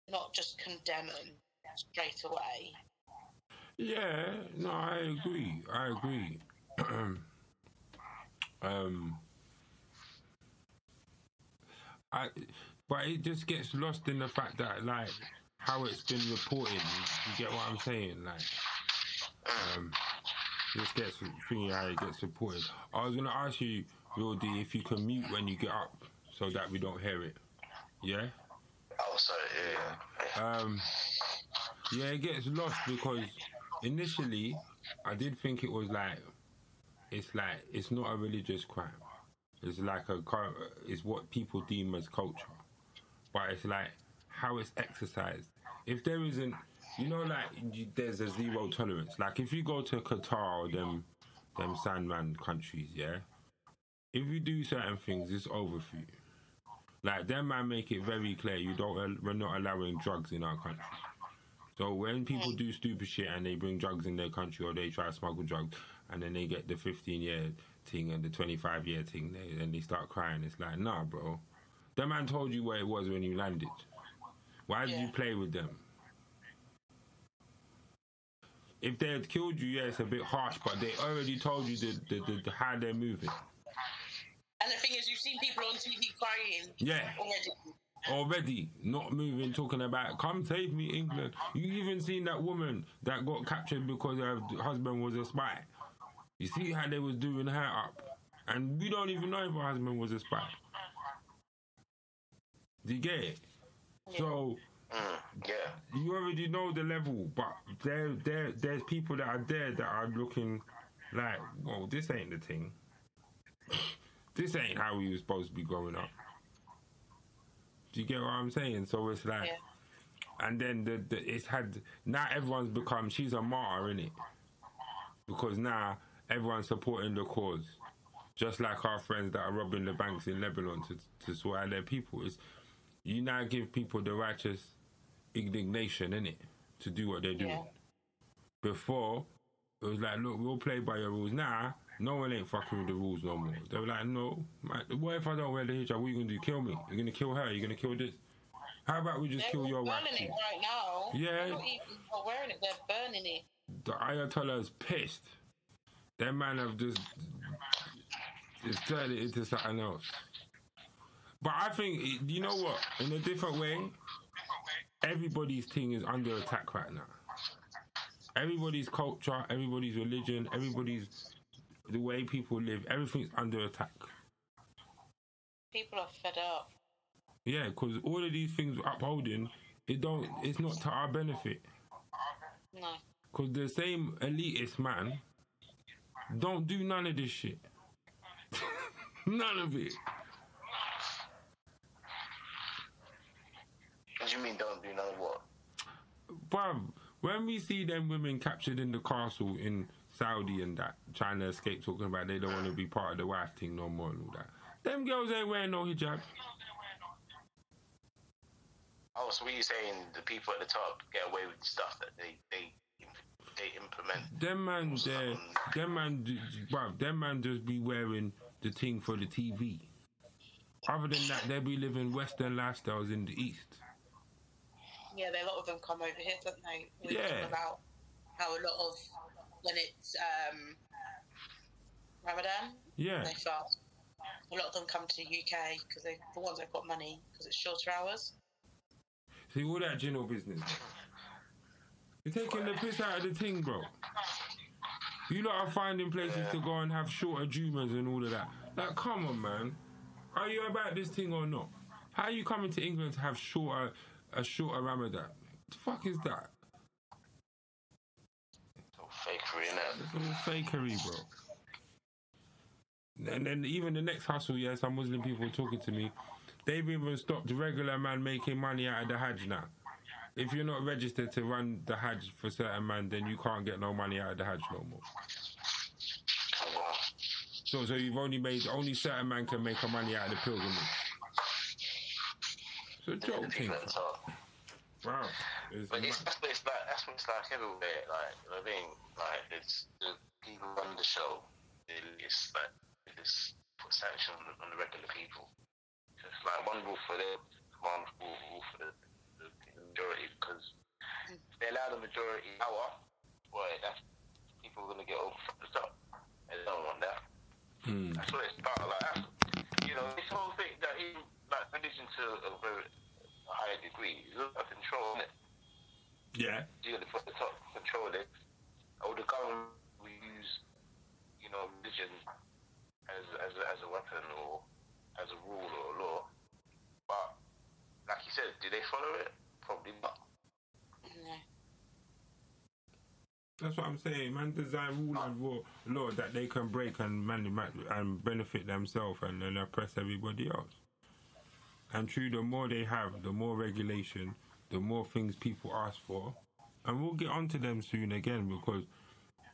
not just condemn them straight away. Yeah, no, I agree. I agree. um, I, but it just gets lost in the fact that like how it's been reported. You, get what I'm saying? Like, um, just gets thinking how it gets reported. I was gonna ask you, D, if you can mute when you get up so that we don't hear it. Yeah. Oh, sorry. Yeah, yeah. Um, yeah, it gets lost because initially I did think it was like it's like it's not a religious crime. It's like a it's what people deem as culture, but it's like how it's exercised. If there isn't, you know, like there's a zero tolerance. Like if you go to Qatar or them them Sandman countries, yeah. If you do certain things, it's over for you. Like them man make it very clear you don't we're not allowing drugs in our country. So when people do stupid shit and they bring drugs in their country or they try to smuggle drugs and then they get the 15 year thing and the 25 year thing, they, and they start crying. It's like, nah, bro. That man told you where it was when you landed. Why did Yeah. you play with them? If they had killed you, yeah, it's a bit harsh, but they already told you the, the, the, the how they're moving. And the thing is, you've seen people on TV crying Yeah. already. Already not moving, talking about come save me, England. You even seen that woman that got captured because her husband was a spy. You see how they was doing her up, and we don't even know if her husband was a spy. Do you get it? So Mm, yeah. you already know the level, but there, there, there's people that are there that are looking like, well, this ain't the thing. this ain't how we were supposed to be growing up. Do you get what I'm saying? So it's like, Yeah. and then the, the it's had now everyone's become she's a martyr in it because now everyone's supporting the cause, just like our friends that are robbing the banks in Lebanon to to sort out their people. Is you now give people the righteous indignation in it to do what they're doing. Yeah. Before it was like, look, we'll play by your rules. Now no one ain't fucking with the rules no more. They were like, no, what if I don't wear the hijab? What are you gonna do? Kill me? You're gonna kill her? You're gonna kill this? How about we just They're kill your wife? burning it right now. Yeah. They're not even wearing it, they're burning it. the Ayatollah is pissed. That man have just just turned it into something else. But I think you know what? In a different way, everybody's thing is under attack right now. Everybody's culture, everybody's religion, everybody's the way people live, everything's under attack. People are fed up. Yeah, because all of these things we're upholding, it don't. It's not to our benefit. No. Because the same elitist man don't do none of this shit. none of it. What do you mean don't do none of what? Bruv, when we see them women captured in the castle in Saudi and that, trying to escape, talking about they don't want to be part of the wife thing no more and all that. Them girls ain't wearing no hijab. Oh, so what you saying? The people at the top get away with stuff that they they they implement. Them man there, them man, d- bruv, them man just be wearing the thing for the TV. Other than that, they be living Western lifestyles in the East. Yeah, they, a lot of them come over here, don't they? We were Yeah. talking about how a lot of when it's um, Ramadan, Yeah. they fast. A lot of them come to the UK because they the ones that've got money because it's shorter hours. See all that general business. You're taking the piss out of the thing, bro. You lot are finding places to go and have shorter Jumas and all of that. Like, come on, man. Are you about this thing or not? How are you coming to England to have shorter a shorter Ramadan? The fuck is that? So fakery, innit? It's all fakery, bro. And then even the next hustle, yeah, some Muslim people talking to me. They've even stopped the regular man making money out of the Hajj now. If you're not registered to run the Hajj for certain man, then you can't get no money out of the Hajj no more. So, so you've only made only certain man can make a money out of the pilgrimage. It's a joke thing. People at the top. Wow. It's But it's, that's what it's like. That's what it's like everywhere. Like you know what I mean, like it's the people run the show. It's like they just put sanctions on the, on the regular people. It's like one rule for them, one rule, for the, the, majority. Because they allow the majority power, boy, that's people are gonna get over the top. They don't want that. Hmm. That's what it's about. Like you know, this whole thing that even like religion to a very a higher degree is about control. Isn't it? Yeah. you know, put the top control it, or the government will use, you know, religion as as a, as a weapon or as a rule or a law. But like you said, do they follow it? Probably not. No. That's what I'm saying. Man, design rule and law, law that they can break and man and benefit themselves and then oppress everybody else. And true, the more they have, the more regulation, the more things people ask for, and we'll get onto them soon again because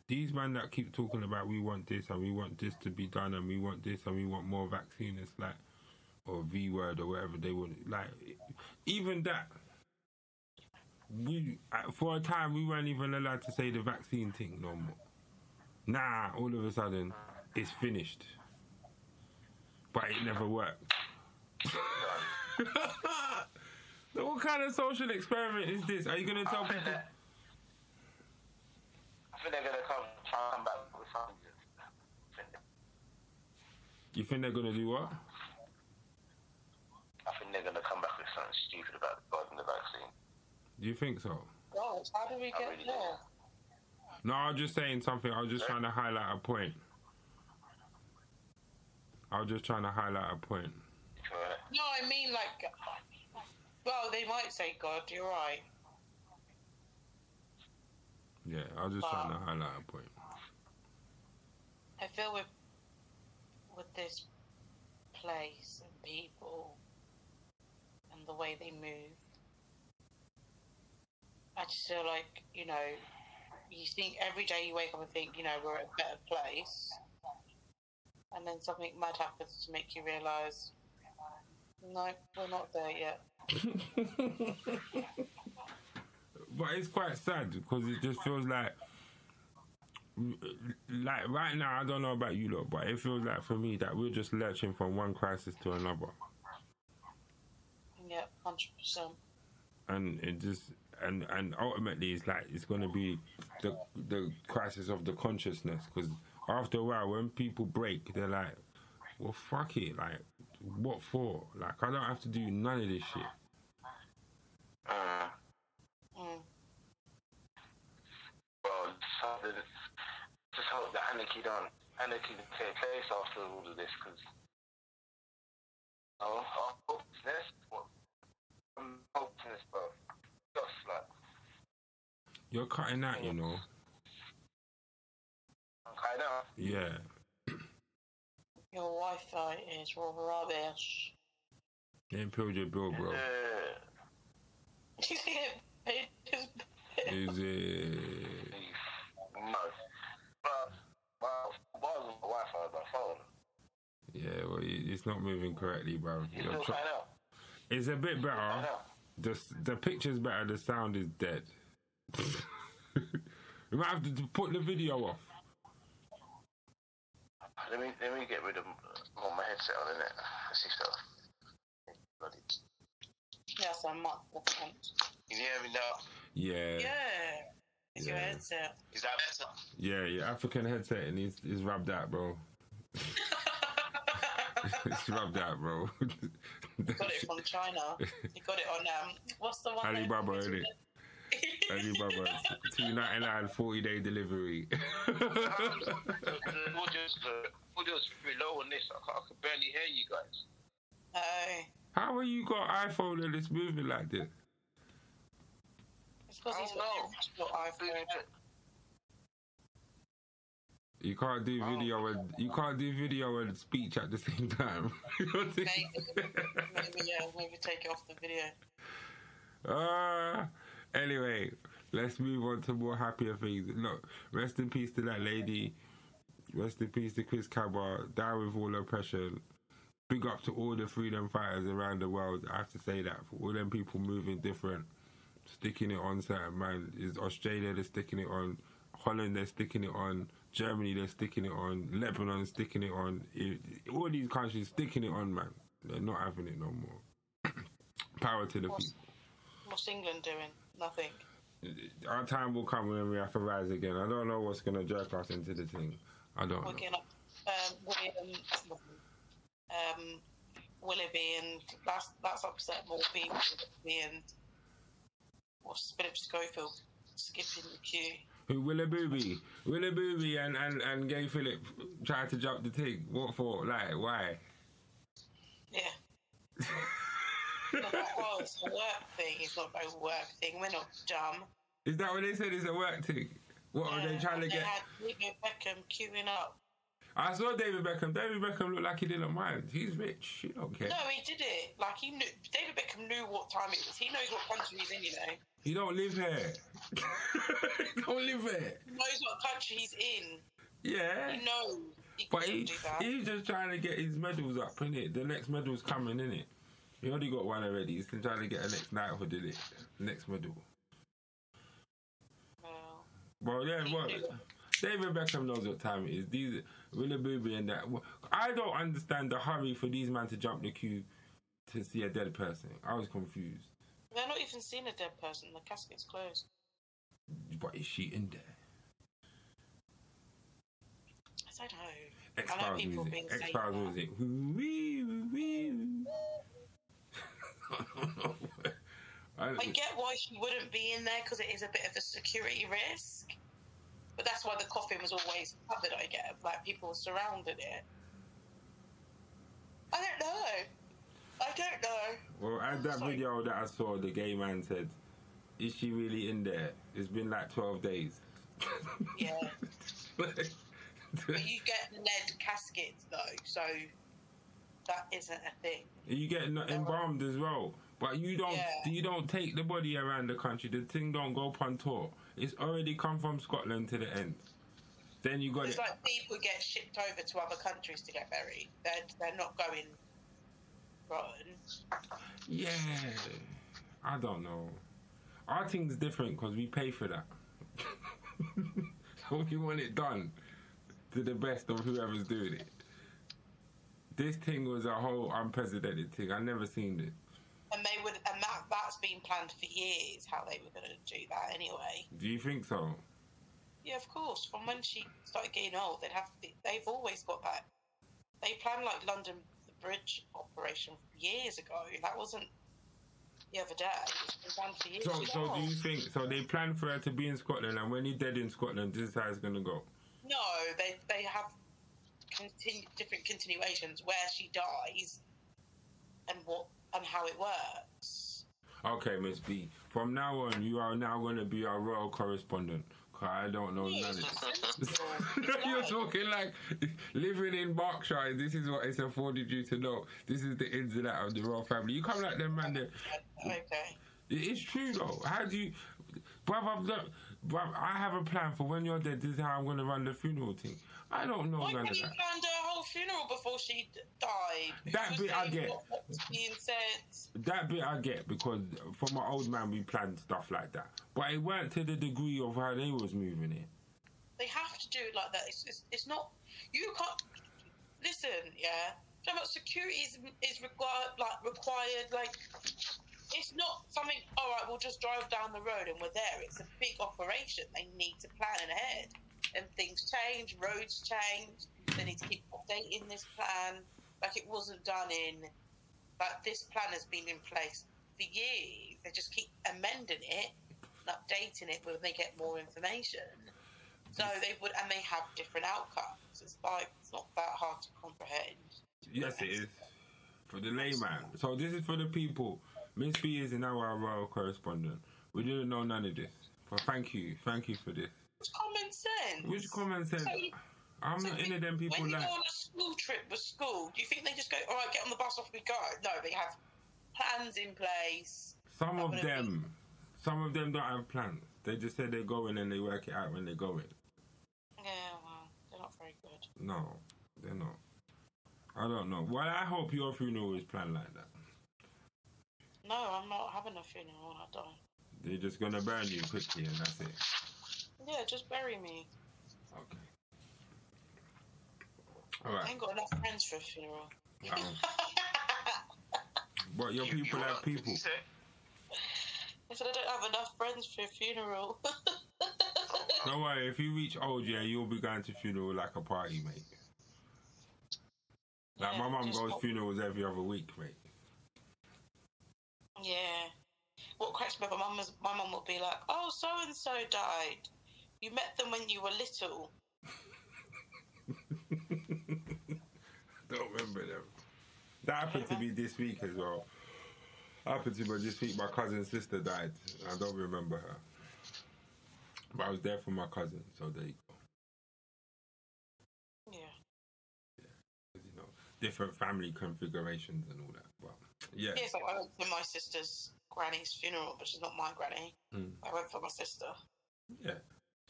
these men that keep talking about we want this and we want this to be done and we want this and we want more vaccine, it's like or V word or whatever they want. Like even that we for a time we weren't even allowed to say the vaccine thing no more. Nah, all of a sudden it's finished, but it never worked. what kind of social experiment is this? Are you gonna tell I people? that- I think they're gonna come come back with something. You think they're gonna do what? I think they're gonna come back with something stupid about regarding the vaccine. Do you think so? God, how do we I get really there? No, I was just saying something. I was just trying to highlight a point. I was just trying to highlight a point. Correct. No, I mean like. Well, they might say God. You're right. Yeah, I was just trying to highlight a point. I feel with with this place and people and the way they move, I just feel like you know, you think every day you wake up and think, you know, we're at a better place, and then something mad happens to make you realise, no, we're not there yet. But it's quite sad because it just feels like, like right now, I don't know about you lot, but it feels like for me that we're just lurching from one crisis to another, Yeah, hundred percent. and it just and and ultimately it's like it's going to be the the crisis of the consciousness because after a while when people break, they're like, well, fuck it, like what for? Like I don't have to do none of this shit. Uh, Mm. well, just hope that anarchy don't anarchy don't take place after all of this, because oh, our hopelessness, what, um, hopelessness, bro, just like You're cutting out, you know. I know. Yeah. Your Wi-Fi is rubbish. They ain't peeled your bill, bro. Yeah. You see it? It is. Is it? No. But, why was my Wi-Fi on my? Yeah, well, it's not moving correctly, bro. You You're still try- It's a bit better. know. The the picture's better. The sound is dead. we might have to to put the video off. Let me let me get rid of uh, all my headset on, innit? Let's see stuff. Bloody. Yes, I'm not. Can you hear me now? Yeah. Yeah. It's your Yeah. headset. Is that better? Yeah, your African headset and he's, he's rubbed out, bro. it's rubbed out, bro. got it from China. You got it on um. What's the one? Alibaba, that- innit? Alibaba, two ninety nine, forty day delivery. the audio's the audio's pretty low on this. I can, I can barely hear you guys. Oh, How are you got iPhone and it's moving like this? it's because I he's don't got know. the original iPhone. You can't do Oh. video and you can't do video and speech at the same time. Maybe, maybe yeah, maybe take it off the video. uh, anyway, let's move on to more happier things. Look, rest in peace to that lady. Rest in peace to Chris Kaba. Down with all oppression. Big up to all the freedom fighters around the world. I have to say that for all them people moving different, sticking it on certain man. Is Australia they're sticking it on, Holland they're sticking it on, Germany they're sticking it on, Lebanon sticking it on. All these countries sticking it on, man. They're not having it no more. Power to the people. What's, what's England doing? Nothing. Our time will come when we have to rise again. I don't know what's gonna jerk us into the thing. I don't We're know. up. Um, William, um, Willoughby, and that's that's upset more people. Willoughby and what's Phillip Schofield skipping the queue. Who? Willa Booby and, and, and Gay Philip tried to jump the thing. What for? Like, why? Yeah. Was a work thing. It's not a work thing. We're not dumb. Is that what they said? It's a work thing. What are they trying to they get? had David Beckham queuing up. I saw David Beckham. David Beckham looked like he didn't mind. He's rich. He don't care. No, he did it. Like he knew. David Beckham knew what time it was. He knows what country he's in. You know. He don't live here. he don't live here. He knows what country he's in. Yeah. He knows. He But he, do that. he's just trying to get his medals up, innit? The next medal's coming, innit? He already got one already. He's still trying to get a next night knighthood, innit? Next medal. Well, Well, yeah, well, David Beckham knows what time it is. These Willa Booby and that. I don't understand the hurry for these men to jump the queue to see a dead person. I was confused. they're not even seeing a dead person. The casket's closed. But is she in there? I don't know. X Files people music. being X Files music. Wee, wee, wee. I I get why she wouldn't be in there because it is a bit of a security risk. But that's why the coffin was always covered. I get like people surrounded it. I don't know. I don't know. Well, as that Sorry. video that I saw, the gay man said, "Is she really in there? It's been like twelve days." Yeah. But you get lead caskets though, so that isn't a thing. you get embalmed as well, but you don't. Yeah. You don't take the body around the country. The thing don't go on tour. It's already come from Scotland to the end. Then you got It's it. like people get shipped over to other countries to get buried. They're they're not going rotten. Yeah, I don't know. Our thing's different because we pay for that. so we want it done to the best of whoever's doing it. This thing was a whole unprecedented thing. I never seen it. And they would, and that that's been planned for years. How they were going to do that anyway. Do you think so? Yeah, of course. From when she started getting old, they'd have they've always got that. They planned like London Bridge operation years ago. That wasn't the other day. It's been planned for years. So, so do you think? So they plan for her to be in Scotland, and when he's dead in Scotland, this is how it's gonna go. No, they they have continu- different continuations where she dies and what and how it works. Okay, Miss B. From now on, you are now gonna be our royal correspondent. I don't know Yeah, none of it's it. sensible. You're talking like living in Berkshire. This is what it's afforded you to know. This is the ins and out of the royal family. You come like them, man. like- okay. It is true though. How do you, bruv? I have a plan for when you're dead. This is how I'm gonna run the funeral thing. I don't know Why none of that. planned her whole funeral before she died? That bit I get. What, what was being said? That bit I get because for my old man we planned stuff like that, but it weren't to the degree of how they was moving it. They have to do it like that. It's, it's, it's not. You can't. Listen, yeah. Talking about security is, is required, like required, like it's not something. All right, we'll just drive down the road and we're there. It's a big operation. They need to plan ahead, and things change. Roads change. They need to keep updating this plan. Like it wasn't done in. Like this plan has been in place for years. They just keep amending it, and updating it when they get more information. So they would, and they have different outcomes. It's like it's not that hard to comprehend. Yes, it is. For the layman. So this is for the people. Miss B is now our royal correspondent. We didn't know none of this. But thank you. Thank you for this. It's common sense. Which common sense? So you- I'm so not into them people When you like. go on a school trip with school, do you think they just go, all right, get on the bus, off we go? No, they have plans in place. Some of wouldn't be- them, some of them don't have plans. They just say they're going and they work it out when they're going. Yeah, well, they're not very good. No, they're not. I don't know. Well, I hope your funeral is planned like that. No, I'm not having a funeral when I die. They're just gonna burn you quickly and that's it. Yeah, just bury me. Okay. All I ain't got enough friends for a funeral. Um, but your You- you people what? have people. you? I said I don't have enough friends for a funeral. Don't worry. If you reach old, yeah, you'll be going to funeral like a party, mate. Like my Yeah, mum goes not- funerals every other week, mate. Yeah. What cracks me up, my mum was, my mum will be like, "Oh, so and so died. You met them when you were little." Don't remember them. That happened to me this week as well. Happened to me this week. My cousin's sister died. I don't remember her, but I was there for my cousin. So there you go. Yeah. You know, different family configurations and all that. Yeah, Yes, so I went to my sister's granny's funeral, but she's not my granny. Mm. I went for my sister. yeah.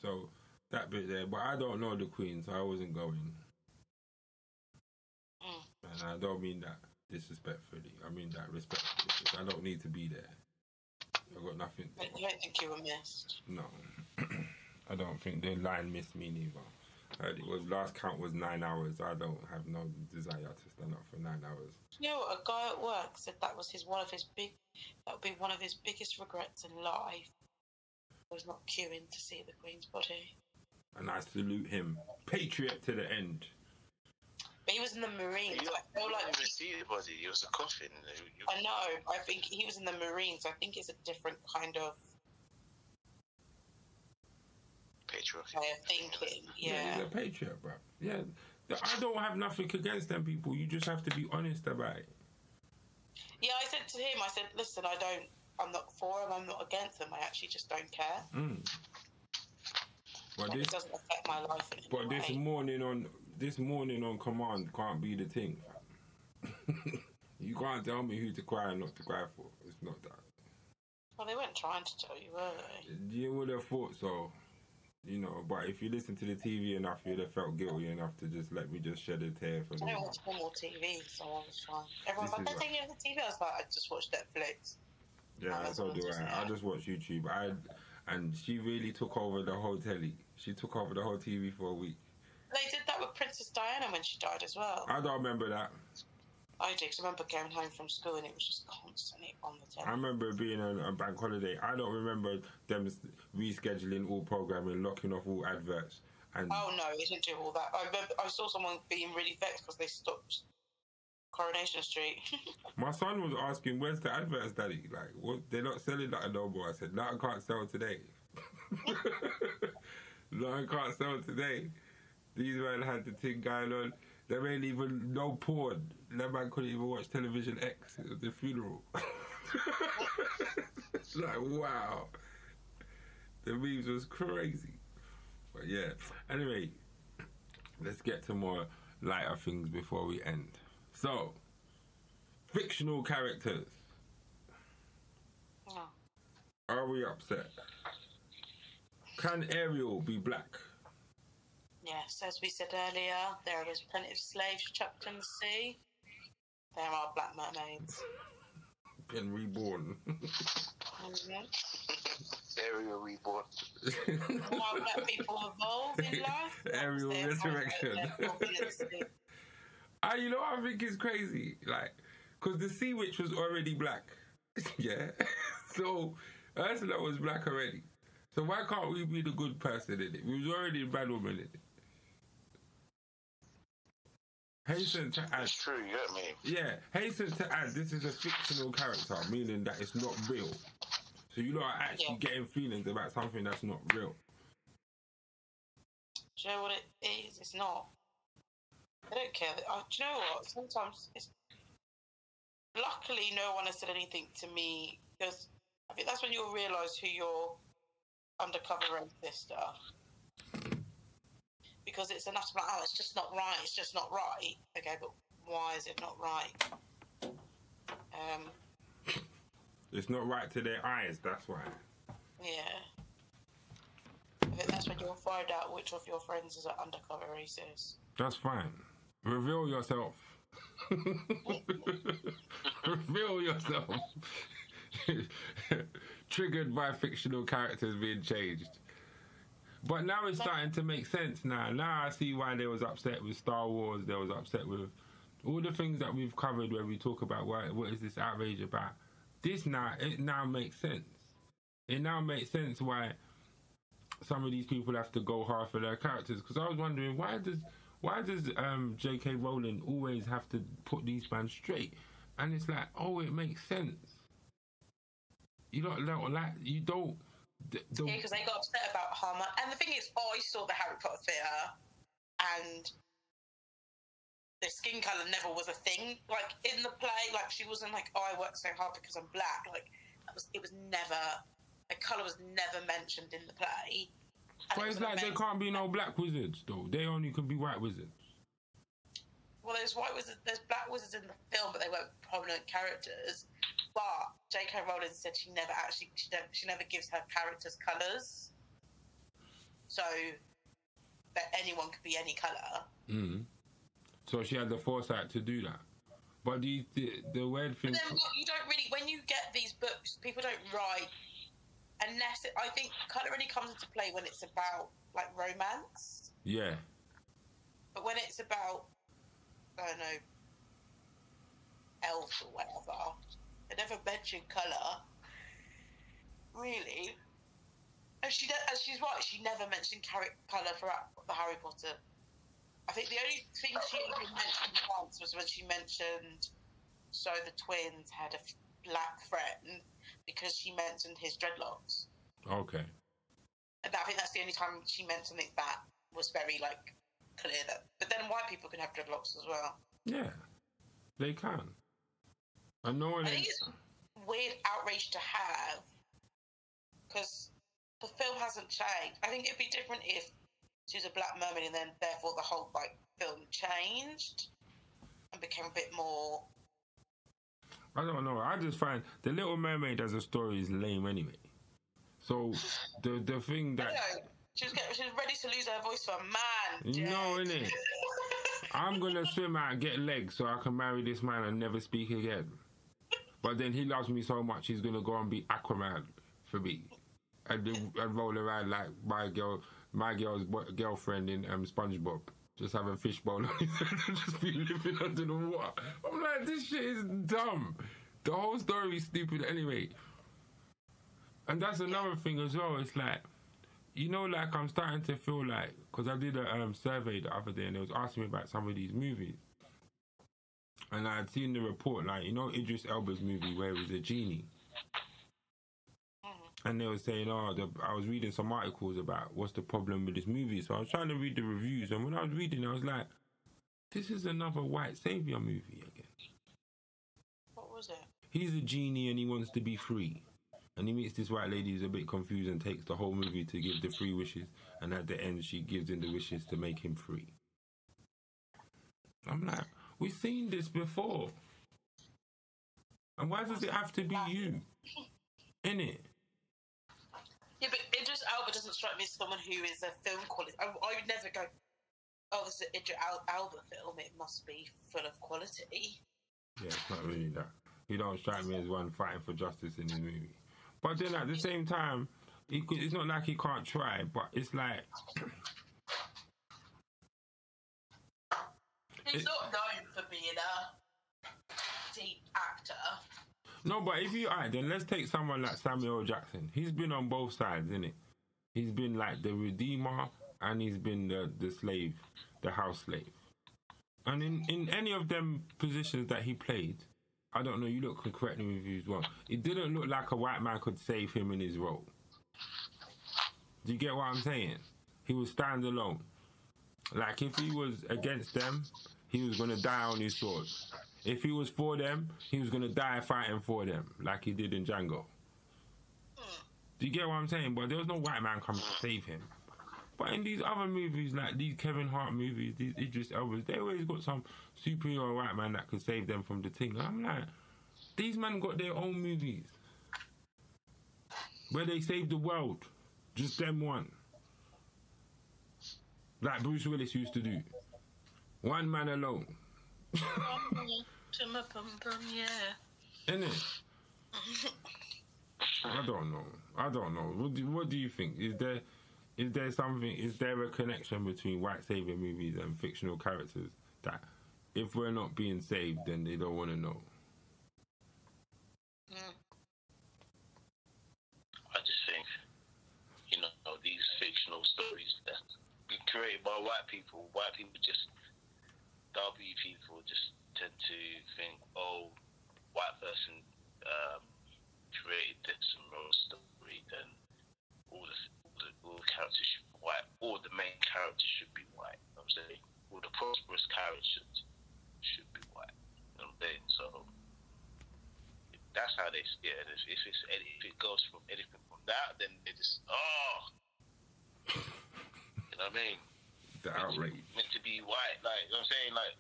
So that bit there, but I don't know the Queen, so I wasn't going. Mm. And I don't mean that disrespectfully. I mean that respectfully. because I don't need to be there. I've got nothing. I don't think you were missed. no, I don't think the line missed me neither. Heard it was last count was nine hours. I don't have no desire to stand up for nine hours. You know? A guy at work said that was his one of his big, that would be one of his biggest regrets in life. Was not queuing to see the Queen's body. And I salute him. Patriot to the end. But he was in the Marines. You I feel don't like even see the body. It was a coffin. You- I know. I think he was in the Marines. I think it's a different kind of Patriarchy. way of thinking. Yeah. he's a patriot, bro. Yeah, I don't have nothing against them people. You just have to be honest about it. Yeah, I said to him, I said, listen, I don't, I'm not for them, I'm not against them. I actually just don't care. Mm. But Like, this, it doesn't affect my life in but this way. morning on this morning on command can't be the thing. you can't tell me who to cry and not to cry for. It's not that. Well, they weren't trying to tell you, were they? You would have thought so, you know. But if you listen to the TV enough, you'd have felt guilty enough to just let me just shed a tear for I watch normal TV, so I was fine. Everyone's like, don't take off the TV. I was like, I just watched Netflix. Yeah, Oh, so do that's I. I just watch YouTube. I and she really took over the whole telly. She took over the whole TV for a week. They did that with Princess Diana when she died as well. I don't remember that. I do, 'cause I remember going home from school and it was just constantly on the telly. I remember being on a bank holiday. I don't remember them rescheduling all programming, locking off all adverts, and Oh no, they didn't do all that. I remember I saw someone being really vexed because they stopped Coronation Street. my son was asking, "Where's the adverts, Daddy? Like, what? They're not selling that no more." I said, "No, I can't sell today. no, I can't sell today. These men had the thing going on. There ain't even no porn. That man couldn't even watch television X. It was the funeral. It's like, wow. The memes was crazy. But yeah. Anyway, let's get to more lighter things before we end. So, fictional characters. Oh. Are we upset? Can Ariel be black? Yes, as we said earlier, there is plenty of slaves chucked in the sea. There are black mermaids. Been reborn. Ariel reborn. How black people evolve in life. Ariel resurrection. they evolve in the sea. Ah, you know what I think is crazy? Like, because the sea witch was already black. yeah. So Ursula was black already. So why can't we be the good person in it? We was already the bad woman in it. Hasten to add. It's true, you get me? Yeah, hasten to add. This is a fictional character, meaning that it's not real. So you lot are actually Yeah. getting feelings about something that's not real. Do you know what it is? It's not. I don't care. Do you know what? Sometimes it's. Luckily, no one has said anything to me because I think that's when you'll realise who your undercover rapist are. Because it's enough to be like, oh, it's just not right. It's just not right. Okay, but why is it not right? Um, It's not right to their eyes. That's why. yeah. I think that's when you'll find out which of your friends is an undercover racist. That's fine. Reveal yourself. Reveal yourself. Triggered by fictional characters being changed. But now it's starting to make sense now. Now I see why they was upset with Star Wars. They was upset with all the things that we've covered where we talk about why, what is this outrage about. This now it now makes sense. It now makes sense why some of these people have to go hard for their characters. Because I was wondering why does why does um, J.K. Rowling always have to put these bands straight? And it's like, oh, it makes sense. You don't like you don't. The, the, Yeah, because they got upset about Hermione. And the thing is, I saw the Harry Potter theatre, and the skin colour never was a thing. Like in the play, like she wasn't like, "Oh, I work so hard because I'm black." Like that was it was never the colour was never mentioned in the play. And but it it's like there can't be no black wizards though. They only can be white wizards. Well, there's white wizards, there's black wizards in the film, but they weren't prominent characters. But J.K. Rowling said she never actually she never, she never gives her characters colours, so that anyone could be any colour. Mm. So she had the foresight to do that. But the the, the weird thing. But then what you don't really when you get these books, people don't write unless it, I think colour only comes into play when it's about like romance. Yeah. But when it's about, I don't know, elves or whatever, they never mention colour. Really. And she, and she's right, she never mentioned colour throughout the Harry Potter. I think the only thing she even mentioned once was when she mentioned so the twins had a f- black friend because she mentioned his dreadlocks. Okay. And I think that's the only time she meant something that was very like clear that. But then white people can have dreadlocks as well. Yeah. They can. And no one. I think it's weird outrage to have because the film hasn't changed. I think it'd be different if she was a black mermaid and then therefore the whole like film changed and became a bit more. I don't know. I just find the Little Mermaid as a story is lame anyway. So the the thing that. She was, getting, she was ready to lose her voice for a man. Know, Jed. innit? I'm gonna swim out and get legs so I can marry this man and never speak again. But then he loves me so much he's gonna go and be Aquaman for me, and, and roll around like my girl, my girl's girlfriend in um, SpongeBob, just have a fishbowl and just be living under the water. I'm like, this shit is dumb. The whole story is stupid anyway. And that's another thing as well. It's like you know, like I'm starting to feel like because I did a um, survey the other day and they was asking me about some of these movies, and I had seen the report, like you know, Idris Elba's movie where he was a genie, mm-hmm. and they were saying, oh, the, I was reading some articles about what's the problem with this movie, so I was trying to read the reviews, and when I was reading, I was like, this is another white savior movie again. What was it? He's a genie and he wants to be free. And he meets this white lady who's a bit confused and takes the whole movie to give the free wishes. And at the end, she gives him the wishes to make him free. I'm like, we've seen this before. And why does it have to be you? In it? Yeah, but Idris Elba doesn't strike me as someone who is a film quality. I, I would never go, oh, this is an Idris Al- Elba film. It must be full of quality. Yeah, it's not really that. He don't strike me as one fighting for justice in his movie. But then at the same time, he could, it's not like he can't try, but it's like He's It- not for being a deep actor. No, but if you alright, then let's take someone like Samuel Jackson. He's been on both sides, isn't it? He's been like the redeemer and he's been the, the slave, the house slave. And in, in any of them positions that he played, I don't know, you look can correct me if you as well. It didn't look like a white man could save him in his role. Do you get what I'm saying? He was standalone. Like if he was against them, he was gonna die on his sword. If he was for them, he was gonna die fighting for them, like he did in Django. Do you get what I'm saying? But there was no white man coming to save him. But in these other movies, like these Kevin Hart movies, these Idris Elbas, they always got some superhero white man that could save them from the thing. I'm like, these men got their own movies where they save the world, just them one, like Bruce Willis used to do. One man alone, yeah. innit? I don't know. I don't know. What do, what do you think? Is there is there something? Is there a connection between white savior movies and fictional characters that if we're not being saved, then they don't want to know? I just think, you know, these fictional stories that created by white people, white people just, W people just tend to think, oh, white person um, created this and wrote a story, then all the, all the, all the characters should be white, or the main characters should be white. You know I'm saying? All the prosperous characters should be white. You know what I'm saying? So that's how they see it. If, if it's if it goes from anything from that, then they just oh, you know what I mean? The outrage. Meant to be white, like you know what I'm saying, like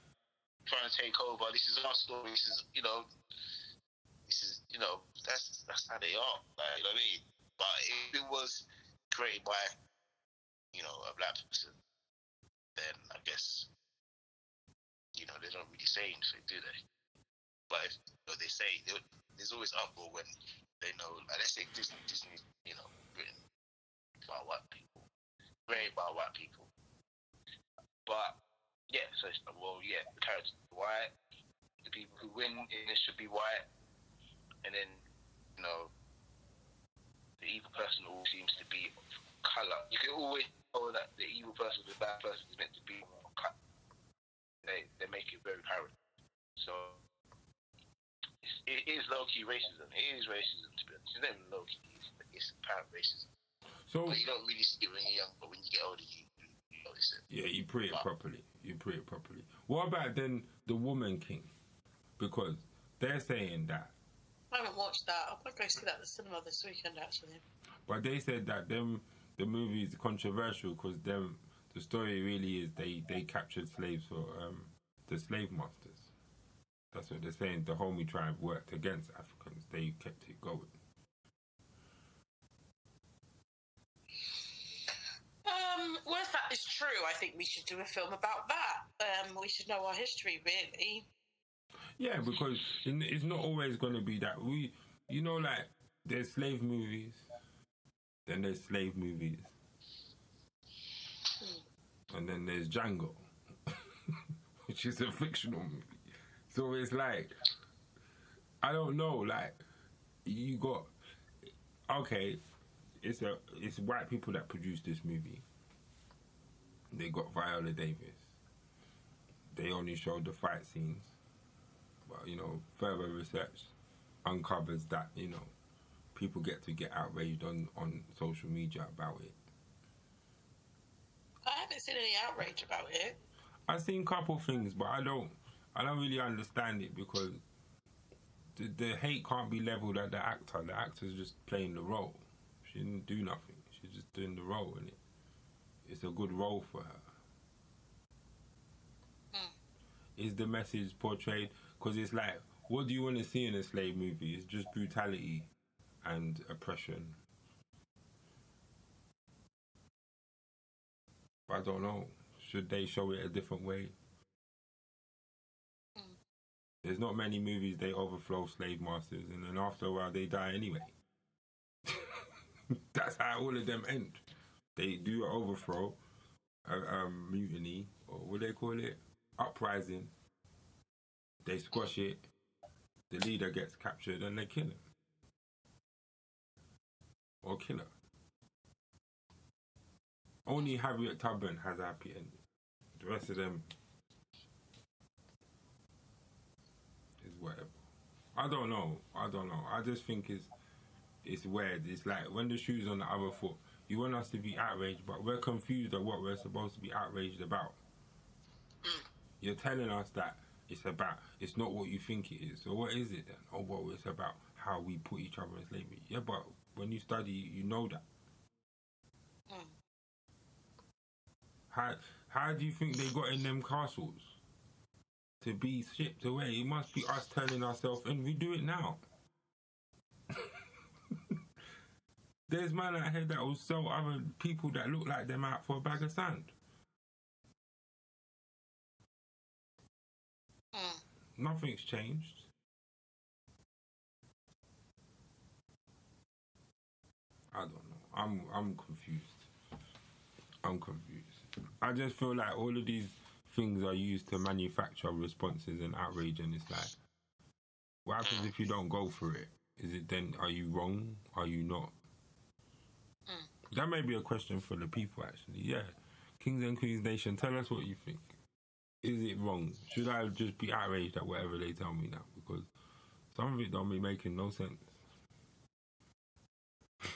trying to take over. This is our story. This is you know, this is you know that's that's how they are. Like you know what I mean? But if it was created by you know a black person, then I guess you know they don't really say anything, do they? But if you know, they say they, there's always uproar when they know. Like, let's say Disney, Disney, you know, written by white people, created by white people. But yeah, so it's, well, yeah, the characters are white. The people who win in this should be white, and then you know, the evil person always seems to be of color. You can always tell that the evil person, the bad person, is meant to be of color. They they make it very apparent. So it's, it is low key racism. It is racism to be honest. It's not even low key. It's, it's apparent racism. So But you don't really see it when you're young. But when you get older, you, yeah, you pray it properly. You pray it properly. What about then the Woman King? Because they're saying that, I haven't watched that. I'll probably go see that at the cinema this weekend, actually. but they said that them the movie is controversial because them the story really is they they captured slaves for um, the slave masters. That's what they're saying. Dahomey tribe worked against Africans. They kept it going. Um, if that is true, I think we should do a film about that. Um, we should know our history, really. Yeah, because it's not always going to be that. We, you know, like there's slave movies, then there's slave movies, and then there's Django, which is a fictional movie. So it's like, I don't know, like you got okay, it's a it's white people that produced this movie. They got Viola Davis. They only showed the fight scenes but you know, further research uncovers that you know people get to get outraged on on social media about it. I haven't seen any outrage about it. I've seen a couple things, but I don't I don't really understand it because the, the hate can't be leveled at the actor. The actor's just playing the role. She didn't do nothing. She's just doing the role, and it it's a good role for her. Hmm. Is the message portrayed? Because it's like, what do you want to see in a slave movie? It's just brutality and oppression. I don't know. Should they show it a different way? Hmm. There's not many movies they overflow slave masters, and then after a while they die anyway. That's how all of them end. They do an overthrow, a um, mutiny, or what they call it, uprising. They squash it, the leader gets captured and they kill him. Or kill her. Only Harriet Tubman has a happy ending. The rest of them is whatever. I don't know. I don't know. I just think it's it's weird. It's like when the shoe's on the other foot. You want us to be outraged, but we're confused at what we're supposed to be outraged about. You're telling us that it's about it's not what you think it is. So what is it then? Oh well it's about how we put each other in slavery. Yeah, but when you study you know that. Mm. How how do you think they got in them castles? To be shipped away. It must be us turning ourselves and we do it now. There's man out here that will sell other people that look like them out for a bag of sand. Mm. Nothing's changed. I don't know. I'm I'm confused. I'm confused. I just feel like all of these things are used to manufacture responses and outrage, and it's like, what happens if you don't go for it? Is it then? Are you wrong? Are you not? That may be a question for the people, actually. Yeah, Kings and Queens Nation, tell us what you think. Is it wrong? Should I just be outraged at whatever they tell me now? Because some of it don't be making no sense. I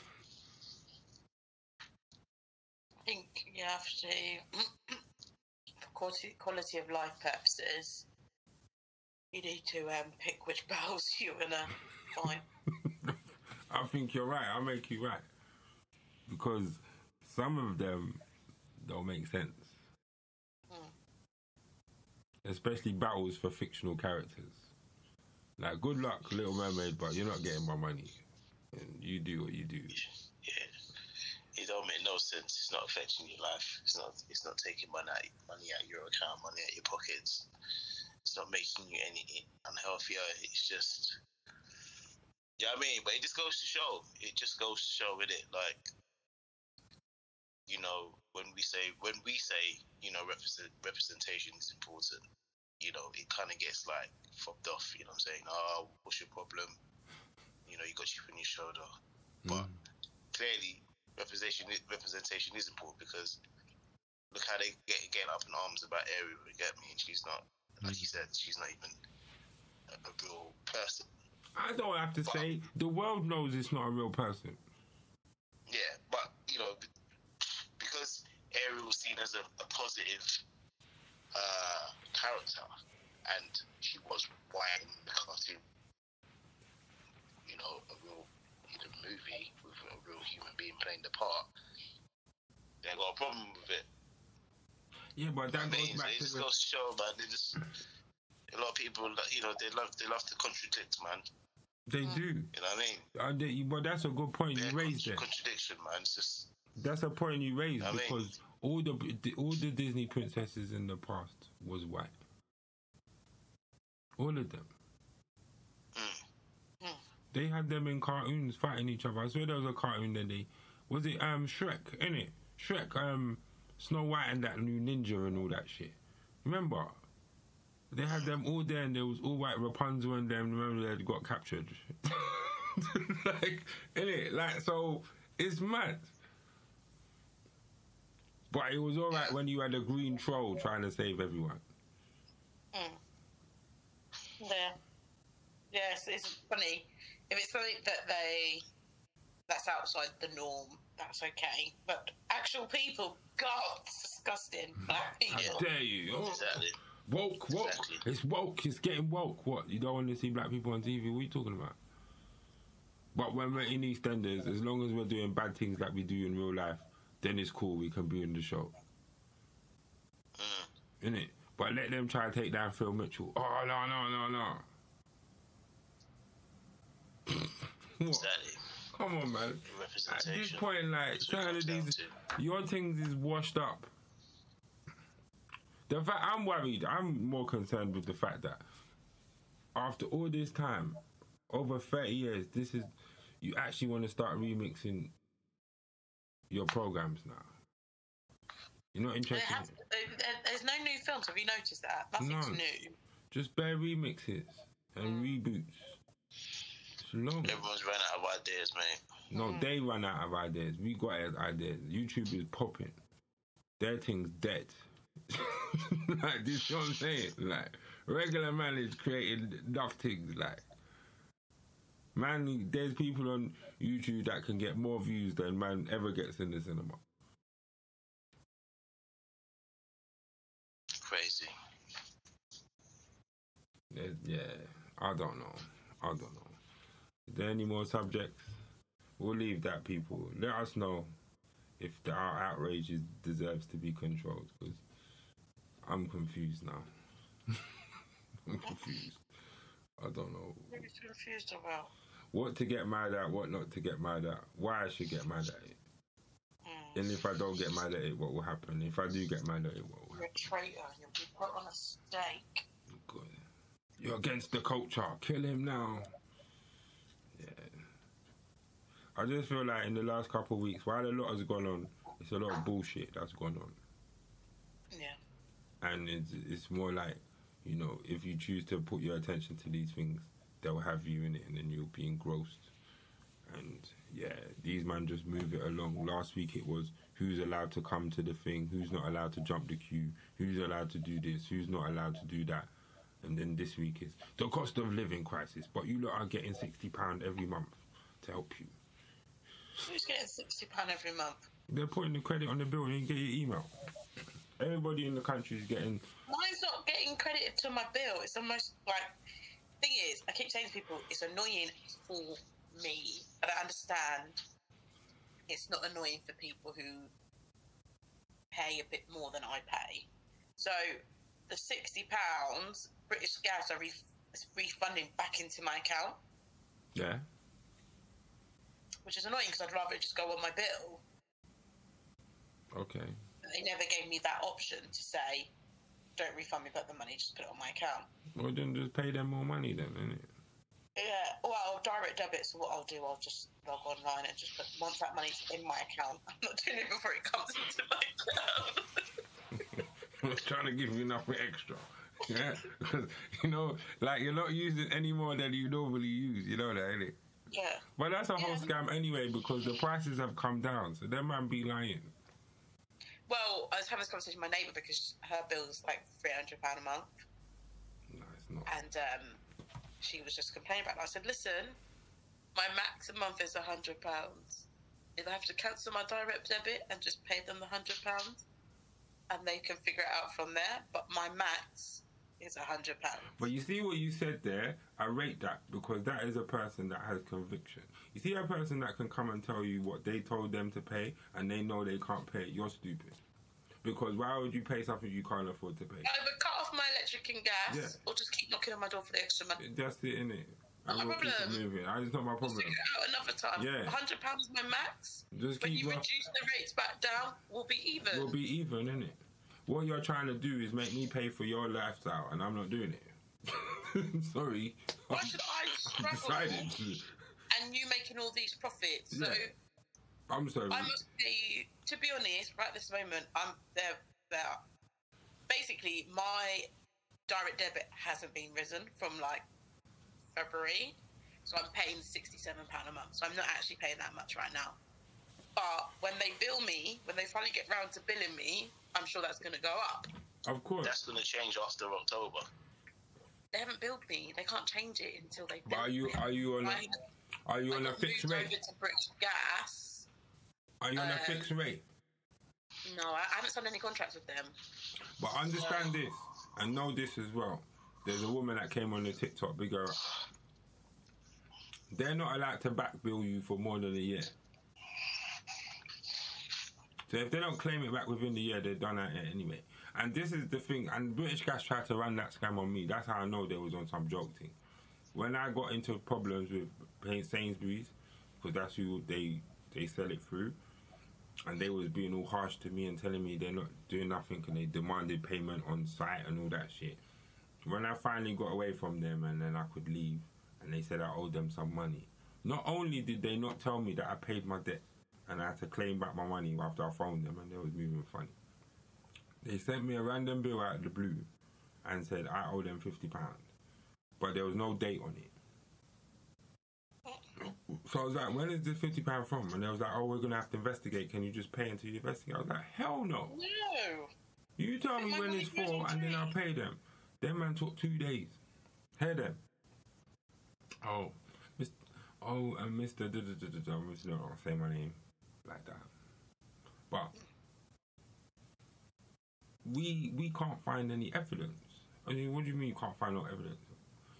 think you have to, for quality, quality of life purposes, you need to um, pick which battles you're gonna fight. I think you're right. I'll make you right. Because some of them don't make sense. Hmm. Especially battles for fictional characters. Like, good luck, Little Mermaid, but you're not getting my money. And you do what you do. Yeah, it don't make no sense. It's not affecting your life. It's not. It's not taking money out, money out your account, money out your pockets. It's not making you any unhealthier. It's just. Yeah, I mean, but it just goes to show. It just goes to show with it, like, you know, when we say when we say, you know, represent, representation is important. You know, it kind of gets like fobbed off. You know, what I'm saying, oh, what's your problem? You know, you got chip on your shoulder, hmm. but clearly representation representation is important because look how they get getting up in arms about Ariel. You get me? And she's not, like you hmm. said, she's not even a, a real person. I don't have to say, the world knows it's not a real person. Yeah, but you know, because Ariel was seen as a, a positive uh, character, and she was white in the cartoon. You know, a real in a movie with a real human being playing the part. They got a problem with it. Yeah, but that I goes mean, back it to just the. goes show, man. They just a lot of people, you know, they love they love to contradict, man. They do. You know what I mean? Uh, they, but that's a good point you Yeah, raised there. contradiction, man. It's just That's a point you raised I mean- because all the, all the Disney princesses in the past was white. All of them. mm, They had them in cartoons fighting each other. I swear there was a cartoon that they was it um Shrek, innit? Shrek, um Snow White and that new ninja and all that shit. Remember? They had them all there and there was all white Rapunzel and them remember they got captured. like innit? Like so it's mad. But it was alright when you had a green troll trying to save everyone. Mm. Yeah. Yes, it's funny. If it's something that they that's outside the norm, that's okay. But actual people, God, it's disgusting. Black How dare you? Oh. exactly. Woke, woke. Exactly. It's woke. It's getting woke. What? You don't want to see black people on TV? What are you talking about? But when we're in EastEnders, as long as we're doing bad things like we do in real life, then it's cool. We can be in the show, Mm. innit? But let them try to take down Phil Mitchell. Oh no, no, no, no. Exactly. Come on, man. At this point, like, it certain of these, your things is washed up. The fact I'm worried, I'm more concerned with the fact that after all this time, over 30 years, this is you actually want to start remixing your programs now. You're not There interested. has, there- there's no new films. Have you noticed that? Nothing's None. new. Just bare remixes. and hmm. reboots. It's long. Everyone's run out of ideas, mate. No, hmm. they run out of ideas. We got ideas. YouTube is popping. Their thing's dead. like this, you know what I'm saying? Like regular man is creating enough things. Like man, there's people on YouTube that can get more views than man ever gets in the cinema. Crazy. There's- yeah, I don't know. I don't know. Is there any more subjects? We'll leave that, people. Let us know if the, our outrage is, deserves to be controlled because I'm confused now. I'm confused. I don't know What are you confused about? What to get mad at, what not to get mad at, why I should get mad at it. Mm. And if I don't get mad at it, what will happen? If I do get mad at it, what will You're a traitor. You'll be put on a stake. Good. You're against the culture. Kill him now. Yeah. I just feel like in the last couple of weeks, while a lot has gone on, it's a lot of bullshit that's gone on. Yeah. And it's, it's more like, you know, if you choose to put your attention to these things, they'll have you in it and then you'll be engrossed. And yeah, these man just move it along. Last week it was who's allowed to come to the thing, who's not allowed to jump the queue, who's allowed to do this, who's not allowed to do that. And then this week is the cost of living crisis, but you lot are getting sixty pound every month to help you. Who's getting sixty pound every month? They're putting the credit on the bill and you get your email. Everybody in the country is getting Mine's not getting credited to my bill. It's almost like thing is, I keep saying to people, it's annoying for me, but I understand it's not annoying for people who pay a bit more than I pay. So the sixty pounds British Gas are re- is refunding back into my account, yeah. which is annoying because I'd rather just go on my bill. Okay. But they never gave me that option to say, "Don't refund me back the money, just put it on my account." Well then just pay them more money then, innit? Yeah, well, direct debit. So what I'll do, I'll just log online and just put once that money's in my account. I'm not doing it before it comes into my account. I was trying to give you nothing extra. Yeah, because you know, like you're not using any more than you normally use. You know that, innit? yeah, But that's a whole Yeah. scam anyway because the prices have come down. So them man be lying. Well, I was having this conversation with my neighbour because her bill's like three hundred pound a month, No, it's not. and um, she was just complaining about. it. I said, "Listen, my max a month is hundred pounds. If I have to cancel my direct debit and just pay them the hundred pounds, and they can figure it out from there. But my max is a hundred pounds." But you see what you said there? I rate that because that is a person that has conviction. You see a person that can come and tell you what they told them to pay and they know they can't pay it, you're stupid. Because why would you pay something you can't afford to pay? Either cut off my electric and gas, Yeah. or just keep knocking on my door for the extra money. That's it, innit? Not I a will keep it moving. It's not my We'll problem. out another time. Yeah. hundred pounds is my max. Just When you up. reduce the rates back down, we'll be even. We'll be even, innit? What you're trying to do is make me pay for your lifestyle, and I'm not doing it. Sorry. Why should I struggle decided to. And you making all these profits? So Yeah. I'm sorry. I must pay you. To be honest, right this moment, I'm there. There. Basically, my direct debit hasn't been risen from like February, so I'm paying sixty-seven pound a month. So I'm not actually paying that much right now. But when they bill me, when they finally get round to billing me, I'm sure that's going to go up. Of course. That's going to change after October. They haven't billed me. They can't change it until they. But are you are you on a, I, are you I on a fixed rate? over to British Gas. Are you on a um, fixed rate? No, I haven't signed any contracts with them. But understand this and know this as well. There's a woman that came on the TikTok, big. They're not allowed to back bill you for more than a year. So if they don't claim it back within the year, they're done at it anyway. And this is the thing, and British Gas tried to run that scam on me. That's how I know they was on some joke thing. When I got into problems with Sainsbury's, because that's who they they sell it through, and they was being all harsh to me and telling me they're not doing nothing and they demanded payment on site and all that shit. When I finally got away from them and then I could leave and they said I owed them some money. Not only did they not tell me that I paid my debt and I had to claim back my money after I phoned them and they was moving funny. They sent me a random bill out of the blue and said I owe them fifty pounds. But there was no date on it. So I was like, when is this fifty pound from? And they was like, oh, we're gonna have to investigate. Can you just pay until you investigate? I was like, hell no. No. You tell me when it's for, and then. I'll pay them. Them man took two days. Hear them. Oh, Mr. Oh, and Mr. Da, da, da, da, da, I'm just not gonna say my name like that. But we we can't find any evidence. I mean, what do you mean you can't find no evidence?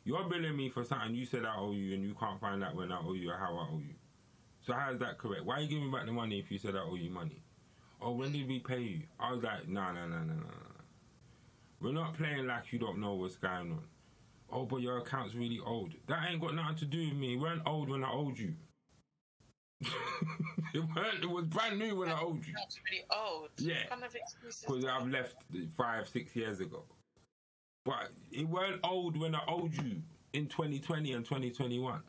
You're billing me for something you said I owe you, and you can't find out when I owe you or how I owe you. So how is that correct? Why are you giving me back the money if you said I owe you money? Oh, when did we pay you? I was like, no, no, no, no, no, no. We're not playing like you don't know what's going on. Oh, but your account's really old. That ain't got nothing to do with me. It weren't old when I owed you. it weren't. It was brand new when I owed you. That's really old. Yeah. What kind of? Because I've left five, six years ago. But it weren't old when I owed you in 2020 and 2021.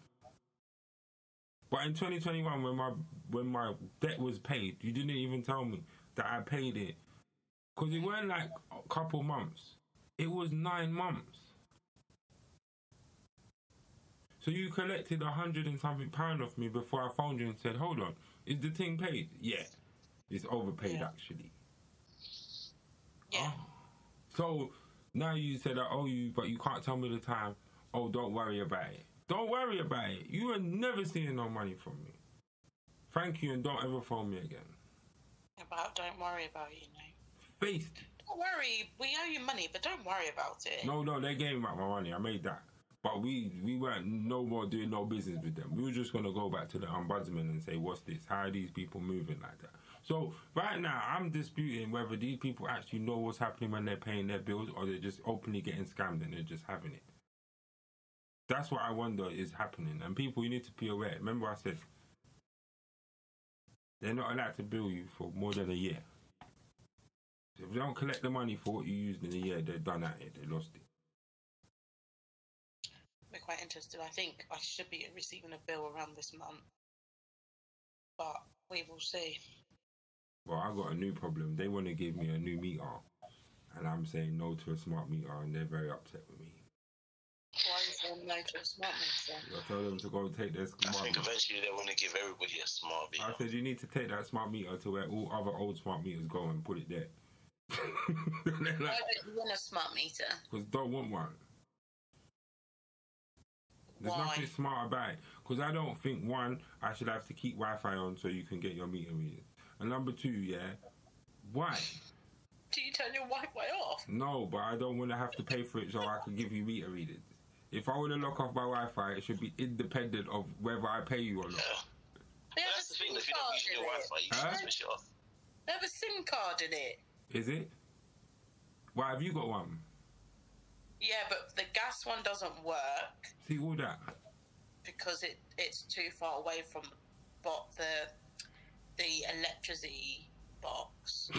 But in 2021, when my when my debt was paid, you didn't even tell me that I paid it. Because it weren't like a couple months. It was nine months. So you collected a hundred and something pound off me before I phoned you and said, hold on, is the thing paid? Yeah. It's overpaid Yeah. actually. Yeah. Oh. So now you said I owe oh, you, but you can't tell me the time. Oh, don't worry about it. Don't worry about it. You are never seeing no money from me. Thank you, and don't ever phone me again. About don't worry about it, you know. Faced. Don't worry, we owe you money, but don't worry about it. No, no, they gave me back my money. I made that. But we we weren't no more doing no business with them. We were just gonna go back to the ombudsman and say, what's this? How are these people moving like that? So right now, I'm disputing whether these people actually know what's happening when they're paying their bills, or they're just openly getting scammed and they're just having it. That's what I wonder is happening. And people, you need to be aware. Remember, I said they're not allowed to bill you for more than a year. If they don't collect the money for what you used in a year, they're done at it. They lost it. We're quite interested. I think I should be receiving a bill around this month. But we will see. Well, I got a new problem. They want to give me a new meter, and I'm saying no to a smart meter, and they're very upset with me. Why is there no to a smart meter? I tell them to go take their smart I smart think meter. eventually they want to give everybody a smart meter. I said you need to take that smart meter to where all other old smart meters go and put it there. They're Why don't you want a smart meter? because don't want one. There's Why? nothing smart about it. Because I don't think one, I should have to keep Wi-Fi on so you can get your meter reading. And number two, yeah, why? Do you turn your Wi-Fi off? No, but I don't want to have to pay for it so I can give you meter readings. If I want to lock off my Wi-Fi, it should be independent of whether I pay you or not. Yeah. They have That's the thing. If you're not card using your. Wi-Fi, you Huh? can switch it off. They have a SIM card in it. Is it? Why have you got one? Yeah, but the gas one doesn't work See all that. because it it's too far away from the bot the the electricity box.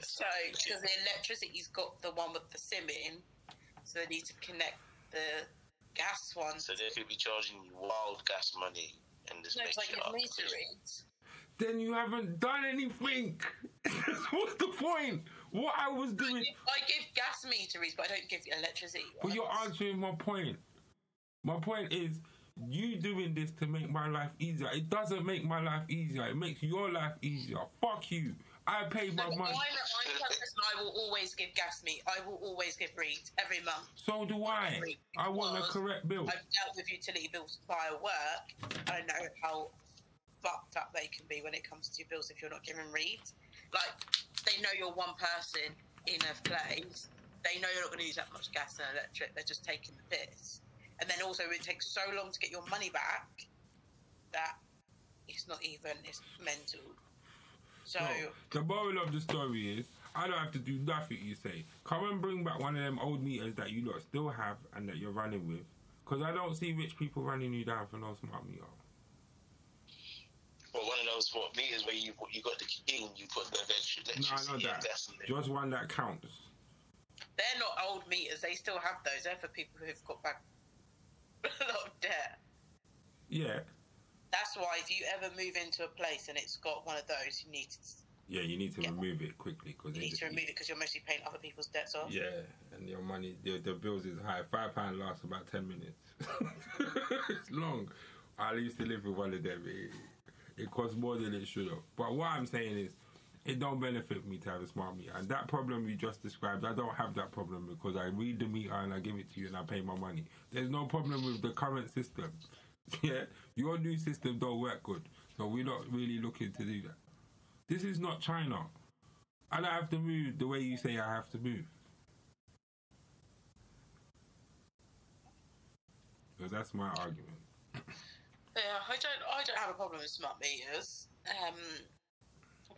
so because the electricity's got the one with the SIM in, so they need to connect the gas one. So they could be charging you wild gas money and just No, make it's like it your up. meter. Then you haven't done anything. What's the point? What I was I doing. give, I give gas meter reads, but I don't give electricity. But you're answering my point. My point is, you doing this to make my life easier. It doesn't make my life easier. It makes your life easier. Fuck you. I pay my No, money. I'm I will always give gas meter. I will always give reads every month. So do I. I want the correct bill. I've dealt with utility bills via work. I know how fucked up they can be when it comes to your bills if you're not giving reads. Like, they know you're one person in a place. They know you're not going to use that much gas and electric. They're just taking the piss. And then also, it takes so long to get your money back that it's not even, it's mental. So, So, the moral of the story is, I don't have to do nothing you say. Come and bring back one of them old meters that you lot still have and that you're running with. Because I don't see rich people running you down for no smart meter. Well, one of those what meters where you put, you got the key and you put the electric- No, I electricity know that. gas in there. Just one that counts. they're not old meters. They still have those. They're for people who've got back a lot of debt. Yeah. That's why if you ever move into a place and it's got one of those, you need to Yeah, you need to remove it quickly because You need to remove it because you're mostly paying other people's debts off. Yeah, and your money, the, the bills is high. Five pound lasts about ten minutes. it's long. I used to live with one of them. It, it costs more than it should have. But what I'm saying is, it don't benefit me to have a smart meter. And that problem you just described, I don't have that problem because I read the meter and I give it to you and I pay my money. There's no problem with the current system. Yeah, your new system don't work good, so we're not really looking to do that. This is not China. I don't have to move the way you say I have to move. So that's my argument. Yeah, I don't. I don't have a problem with smart meters. Um,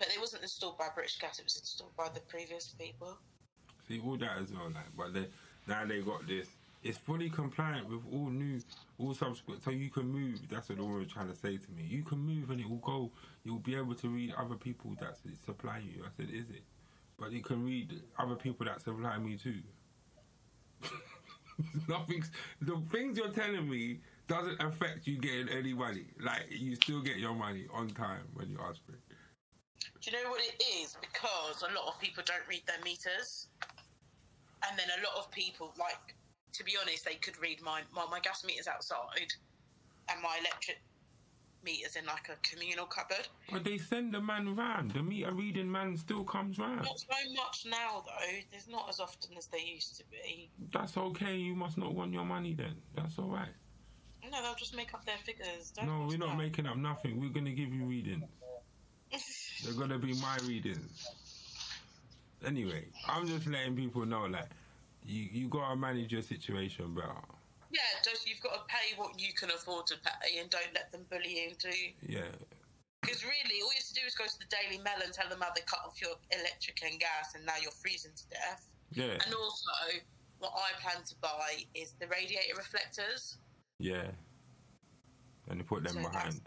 but it wasn't installed by British Gas. It was installed by the previous people. See all that as well, like, but they, now they got this. It's fully compliant with all new, all subsequent. So you can move. That's what woman was trying to say to me. You can move and it will go. You'll be able to read other people that supply you. I said, is it? But you can read other people that supply me too. Nothing's the things you're telling me doesn't affect you getting any money. Like you still get your money on time when you ask for it. Do you know what it is? Because a lot of people don't read their meters, and then a lot of people, like, to be honest, they could read my my, my gas meters outside, and my electric meters in like a communal cupboard. But they send the man round. The meter reading man still comes round. Not so much now though. There's not as often as they used to be. That's okay. You must not want your money then. That's all right. No, they'll just make up their figures. Don't No, we're not that. making up nothing. We're gonna give you readings. They're gonna be my readings. Anyway, I'm just letting people know like you you gotta manage your situation better. yeah, just you've got to pay what you can afford to pay, and don't let them bully you into. Yeah. Because really, all you have to do is go to the Daily Mail and tell them how they cut off your electric and gas, and now you're freezing to death. Yeah. And also, what I plan to buy is the radiator reflectors. Yeah. And they put them So behind.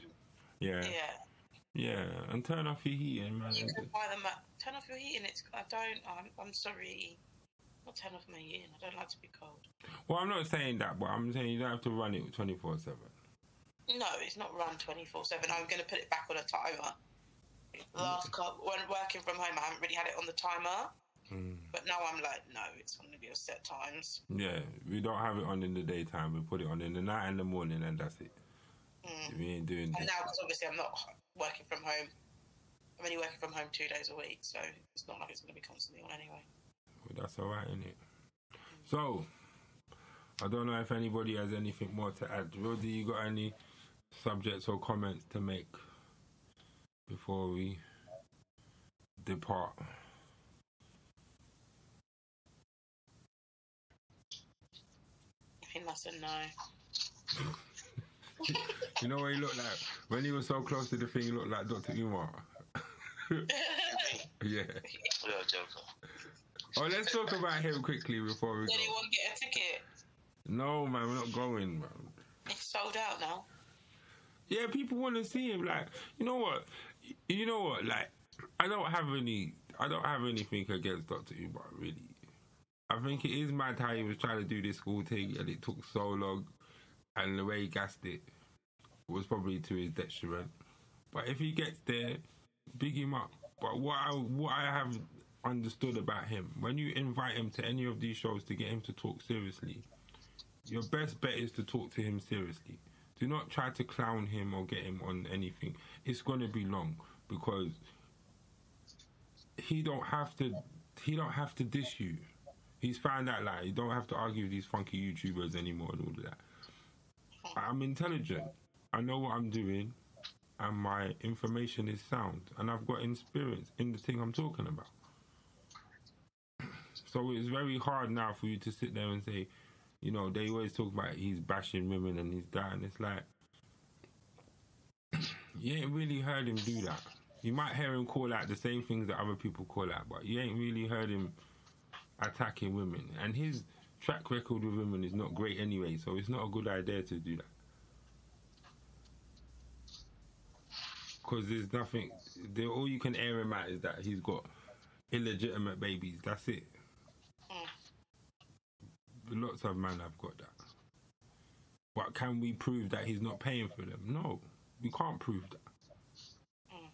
Yeah. Yeah, Yeah. And turn off your heating, man. you can buy them. At, turn off your heating. It's. I don't. I'm. I'm sorry. Not turn off my heating. I don't like to be cold. Well, I'm not saying that, but I'm saying you don't have to run it 24 7. No, it's not run 24 7. I'm going to put it back on a timer. The last couple, when working from home, I haven't really had it on the timer. Mm. But now I'm like, no, it's going to be a set times. Yeah, we don't have it on in the daytime. We put it on in the night and the morning, and that's it. Mm. We ain't doing And that. now, because obviously I'm not working from home, I'm only working from home two days a week, so it's not like it's going to be constantly on anyway. Well, that's all right, isn't it? So, I don't know if anybody has anything more to add. Roddy, you got any subjects or comments to make before we depart? I think that's a no. You know what he looked like? When he was so close to the thing, he looked like Dr. Umar. yeah. You're a joker. Oh, let's talk about him quickly before we Did go. anyone get a ticket? No, man, we're not going, man. It's sold out now. Yeah, people want to see him. Like, you know what? You know what? Like, I don't have any. I don't have anything against Doctor Umar. Really, I think it is mad how he was trying to do this school thing and it took so long, and the way he gassed it was probably to his detriment. But if he gets there, big him up. But what I what I have understood about him, when you invite him to any of these shows to get him to talk seriously, your best bet is to talk to him seriously. Do not try to clown him or get him on anything. It's going to be long because he don't have to. He don't have to diss you. He's found out like you don't have to argue with these funky YouTubers anymore and all of that. I'm intelligent. I know what I'm doing, and my information is sound, and I've got experience in the thing I'm talking about. So it's very hard now for you to sit there and say, you know, they always talk about he's bashing women and he's that, and it's like, you ain't really heard him do that. You might hear him call out the same things that other people call out, but you ain't really heard him attacking women. And his track record with women is not great anyway, so it's not a good idea to do that. Because there's nothing, the, all you can air him at is that he's got illegitimate babies. That's it. Mm. Lots of men have got that. But can we prove that he's not paying for them? No, we can't prove that. Mm.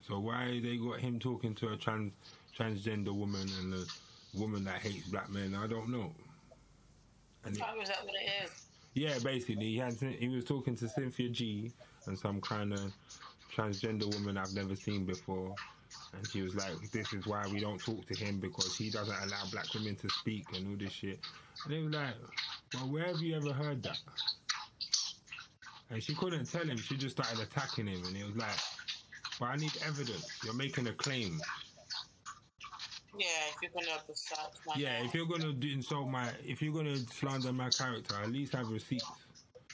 So why they got him talking to a trans transgender woman and a woman that hates black men? I don't know. And Oh, is that what it is? yeah, basically, he had he was talking to Cynthia G and some kind of transgender woman I've never seen before, and she was like, "This is why we don't talk to him because he doesn't allow black women to speak and all this shit." And it was like, "Well, where have you ever heard that?" And she couldn't tell him. She just started attacking him, and he was like, "But I need evidence. You're making a claim. Yeah, if you're gonna research my Yeah, if you're gonna do insult my, if you're gonna slander my character, at least have receipts."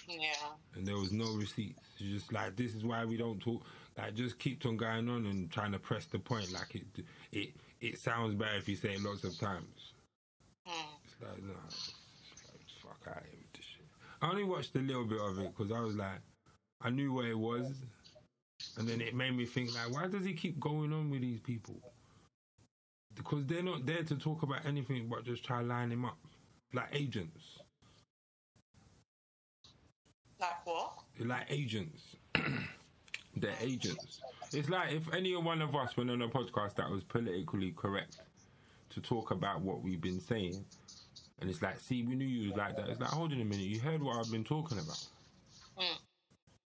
yeah, and there was no receipts. It's just like this is why we don't talk. Like just keeps on going on and trying to press the point. Like it, it, it sounds better if you say it lots of times. Hmm. It's like no, it's like, fuck out of here with this shit. I only watched a little bit of it because I was like, I knew what it was, and then it made me think like, why does he keep going on with these people? Because they're not there to talk about anything but just try to line him up, like agents. like what? Like agents. They're agents. It's like if any one of us went on a podcast that was politically correct to talk about what we've been saying, and it's like, see, we knew you was like that. It's like, hold on a minute, you heard what I've been talking about. Mm.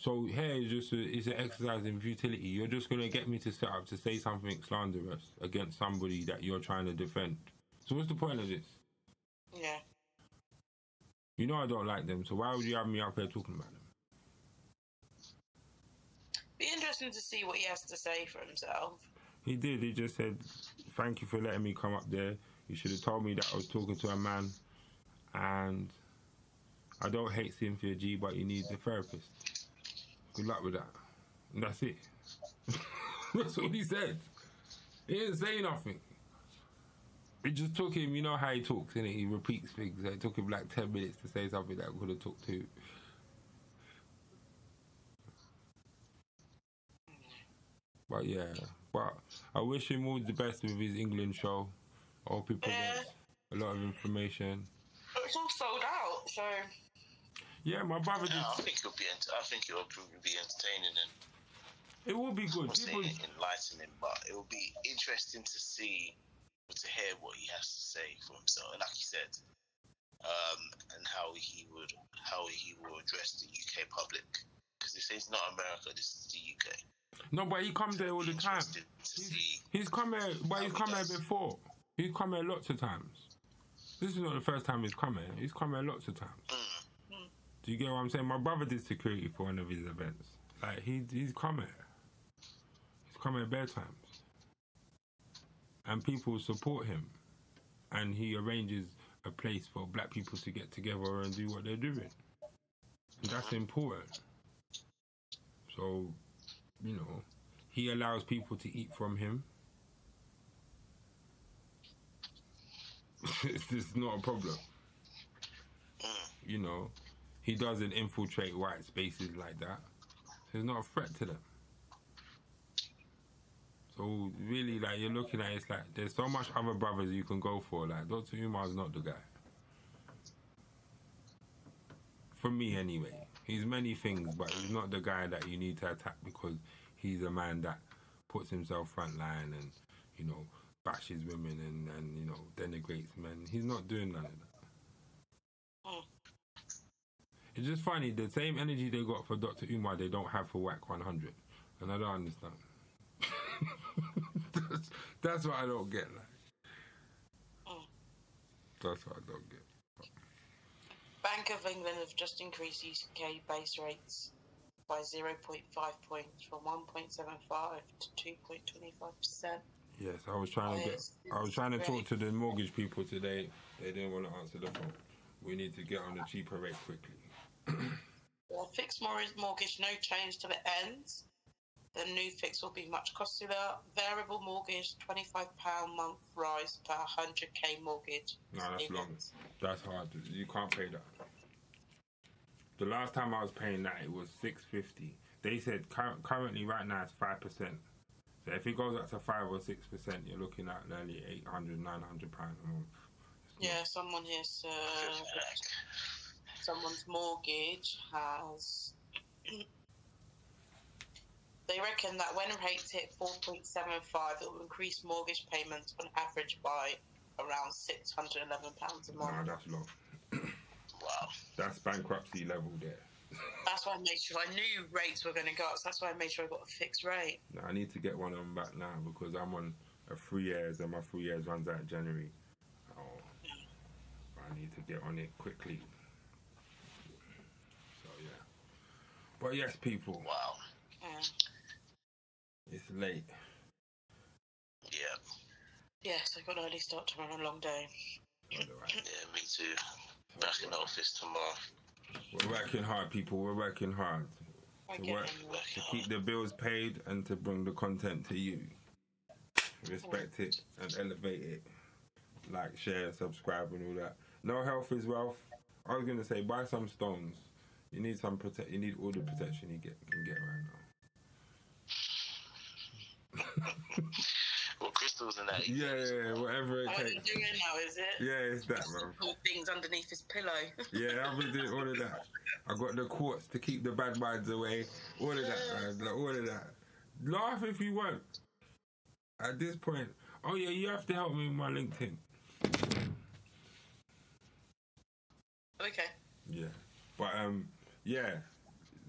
So here is just a, it's an exercise in futility. You're just gonna get me to set up to say something slanderous against somebody that you're trying to defend. So what's the point of this? Yeah, You know I don't like them, so why would you have me up here talking about them? be interesting to see what he has to say for himself. He did. He just said, "Thank you for letting me come up there. You should have told me that I was talking to a man, and I don't hate Cynthia G, but he needs a therapist. Good luck with that." And that's it. that's what he said. He didn't say nothing. It just took him. You know how he talks, and he repeats things. It took him like ten minutes to say something that could have took two. But yeah, but I wish him all the best with his England show. I hope he presents a lot of information. It's all sold out, so Yeah, my brother Yeah, I think it'll be. ent- I think it'll probably be entertaining and It will be good. People, enlightening, but it will be interesting to see or to hear what he has to say for himself. And like he said, um, and how he would how he will address the UK public because this is not America. This is the UK. no, but he comes there all the time. He's, he's come here, but he's he come here before. He's come here lots of times. This is not the first time he's come here. He's come here lots of times. Mm. Do you get what I'm saying? My brother did security for one of his events. Like he he's come here. He's come here bare times. And people support him. And he arranges a place for black people to get together and do what they're doing. And that's important. So, you know, he allows people to eat from him. it's just not a problem. Mm. You know, he doesn't infiltrate white spaces like that. He's not a threat to them. So really, like you're looking at, it, it's like there's so much other brothers you can go for. Like Dr. Umar's not the guy. For me, anyway, he's many things, but he's not the guy that you need to attack because he's a man that puts himself front line and you know bashes women and and you know denigrates men. He's not doing none of that. Mm. It's just funny, the same energy they got for Dr. Umar, they don't have for Wack 100. And I don't understand. that's, that's what I don't get. Like. Mm. That's what I don't get. Bank of England have just increased UK base rates by 0.5 points from 1.75 to 2.25 percent. Yes, I was trying to get. I was trying to talk to the mortgage people today. They didn't want to answer the phone. We need to get on a cheaper rate quickly. The fixed mortgage, mortgage no change till it ends. The new fix will be much costlier. Variable mortgage, £25 month rise per 100k mortgage. No, that's long. That's hard. You can't pay that. The last time I was paying that, it was six fifty. They said cur- currently right now it's five percent. So if it goes up to five or six percent, you're looking at nearly 800, 900 pounds a month. Yeah, someone here uh, someone's mortgage has They reckon that when rates hit 4.75, it will increase mortgage payments on average by around £611 a month. Nah, that's low. Wow. That's bankruptcy level there. That's why I made sure I knew rates were going to go up. So that's why I made sure I got a fixed rate. Nah, I need to get one on back now because I'm on a three years and my three years runs out in January. Oh, I need to get on it quickly. So yeah. But yes, people, Wow. Mm. it's late. Yeah. Yes, I've got an early start tomorrow, a long day. Alright. Yeah, me too. Back in the office tomorrow. We're working hard, people. We're working hard to work to keep the bills paid and to bring the content to you. Respect it and elevate it. Like, share, subscribe, and all that. No health is wealth. I was gonna say buy some stones. You need some protect. You need all the protection you get can get right now. Well, crystals and that. Yeah, yeah, yeah, whatever it What are you doing now, is it? Yeah, it's that, bro. Put things underneath his pillow. Yeah, I've been doing all of that. I got the quartz to keep the bad minds away. All of that, man. Like, all of that. Laugh if you want. At this point, oh yeah, you have to help me with my LinkedIn. okay. Yeah, but um, yeah.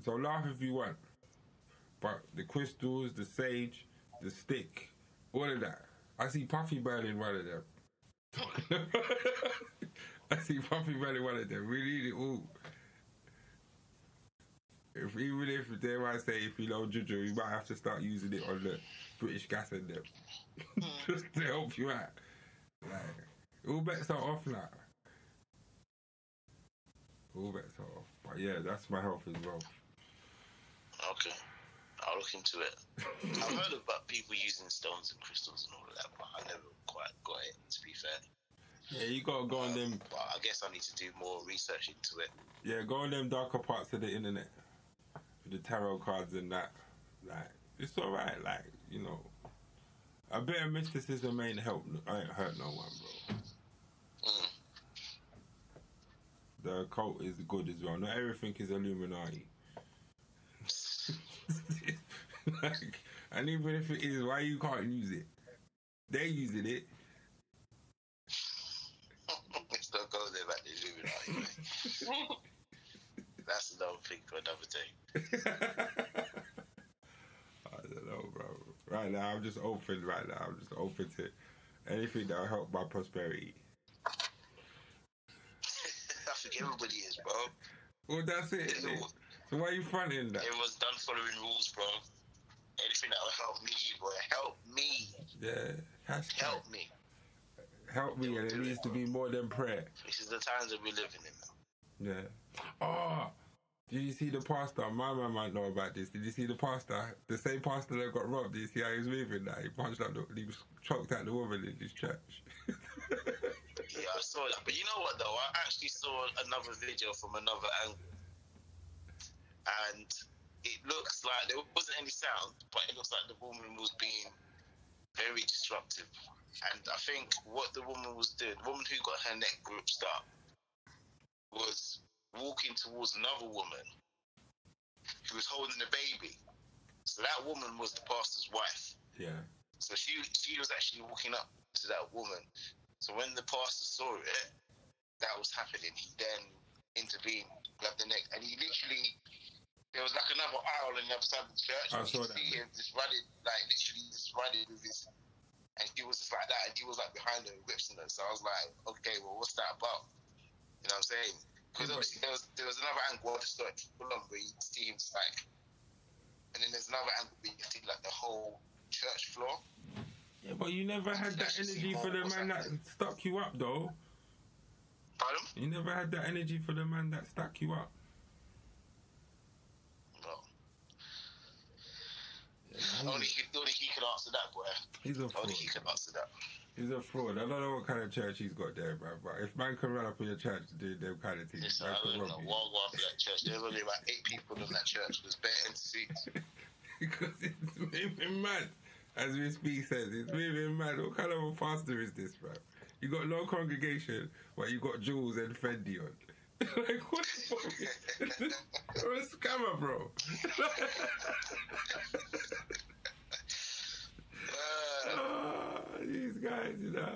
So laugh if you want. But the crystals, the sage, the stick, all of that. I see Puffy burning one of them. I see Puffy burning one of them. We need it all. If even if they might say if you know Juju, you might have to start using it on the British gas and them, hmm. just to help you out. Like all bets are off now. All bets are off. But yeah, that's my health as well. Okay. I'll look into it. I've heard about people using stones and crystals and all of that, but I never quite got it, to be fair. Yeah, you gotta go on um, them. But I guess I need to do more research into it. Yeah, go on them darker parts of the internet, the tarot cards and that. Like, it's all right. Like, you know, a bit of mysticism ain't help. Ain't hurt no one, bro. Mm. The occult is good as well. Not everything is Illuminati. like, and even if it is, why you can't use it? They're using it. Let's not go there about the Illuminati. That's another thing for another day. I don't know, bro. Right now, I'm just open. Right now, I'm just open to anything that'll help my prosperity. Everybody is, bro. Well, that's it. innit? Eh. So why you fronting that? It was done following rules, bro. Anything that will help me, boy. Help me. Yeah, hashtag. Help me. Help me, and it needs to be more than prayer. This is the times that we're living in. Yeah. Oh, did you see the pastor? My man might know about this. Did you see the pastor? The same pastor that got robbed. Did you see how he was moving? That he punched out the, he was choked out the woman in his church. Yeah, I saw that. But you know what, though? I actually saw another video from another angle. And it looks like there wasn't any sound, but it looks like the woman was being very disruptive. And I think what the woman was doing, the woman who got her neck gripped up, was walking towards another woman who was holding a baby. So that woman was the pastor's wife. yeah. So she she was actually walking up to that woman. So when the pastor saw it, that was happening. He then intervened, grabbed the neck, and he literally there was like another aisle on the other side of the church. I and saw you that. See him just running, like literally just running with his, and he was just like that, and he was like behind her, whips and. So I was like, okay, well, what's that about? You know what I'm saying? Because obviously there was there was another angle of the story full on where you see him just like, and then there's another angle where you see like the whole church floor. Yeah, but you never had that energy for the man that stuck you up, though. Pardon? You never had that energy for the man that stuck you up. Only he, only he could answer that, boy. He's a fraud. Only he could answer that. He's a fraud. I don't know what kind of church he's got there, bro. But if man can run up in your church to do them kind of things, Listen, man I can know rob you. what one for that church. There's only about eight people in that church. There's bare empty seats. because it's mad as we speak says it's moving mad. What kind of a pastor is this, bro? You got no congregation, but you got jewels and Fendi on. like what the fuck? You're a scammer, bro. oh, these guys, you know.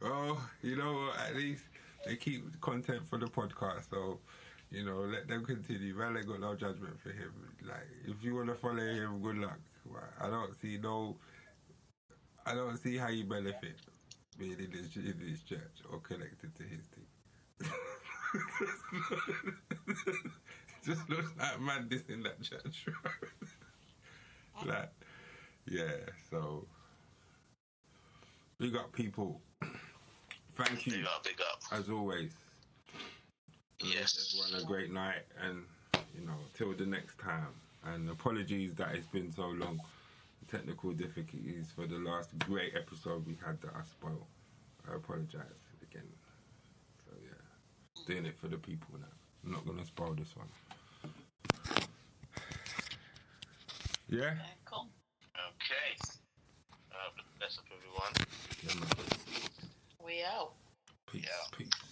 Well, you know At least they keep content for the podcast, so you know let them continue. Man, I got no judgment for him. Like if you want to follow him, good luck. I don't see no. I don't see how you benefit being in this, in this church or connected to his team. Just looks like madness in that church. like, yeah, so big up people. Thank you. Big up, big up. As always. Yes. Everyone a great night and you know, till the next time. And apologies that it's been so long. Technical difficulties for the last great episode we had that I spoiled. I apologize again. So yeah. Doing it for the people now. I'm not gonna spoil this one. Yeah? Okay, cool. Okay. Uh, bless up, everyone. Yeah. We out. Peace. Yeah. Peace.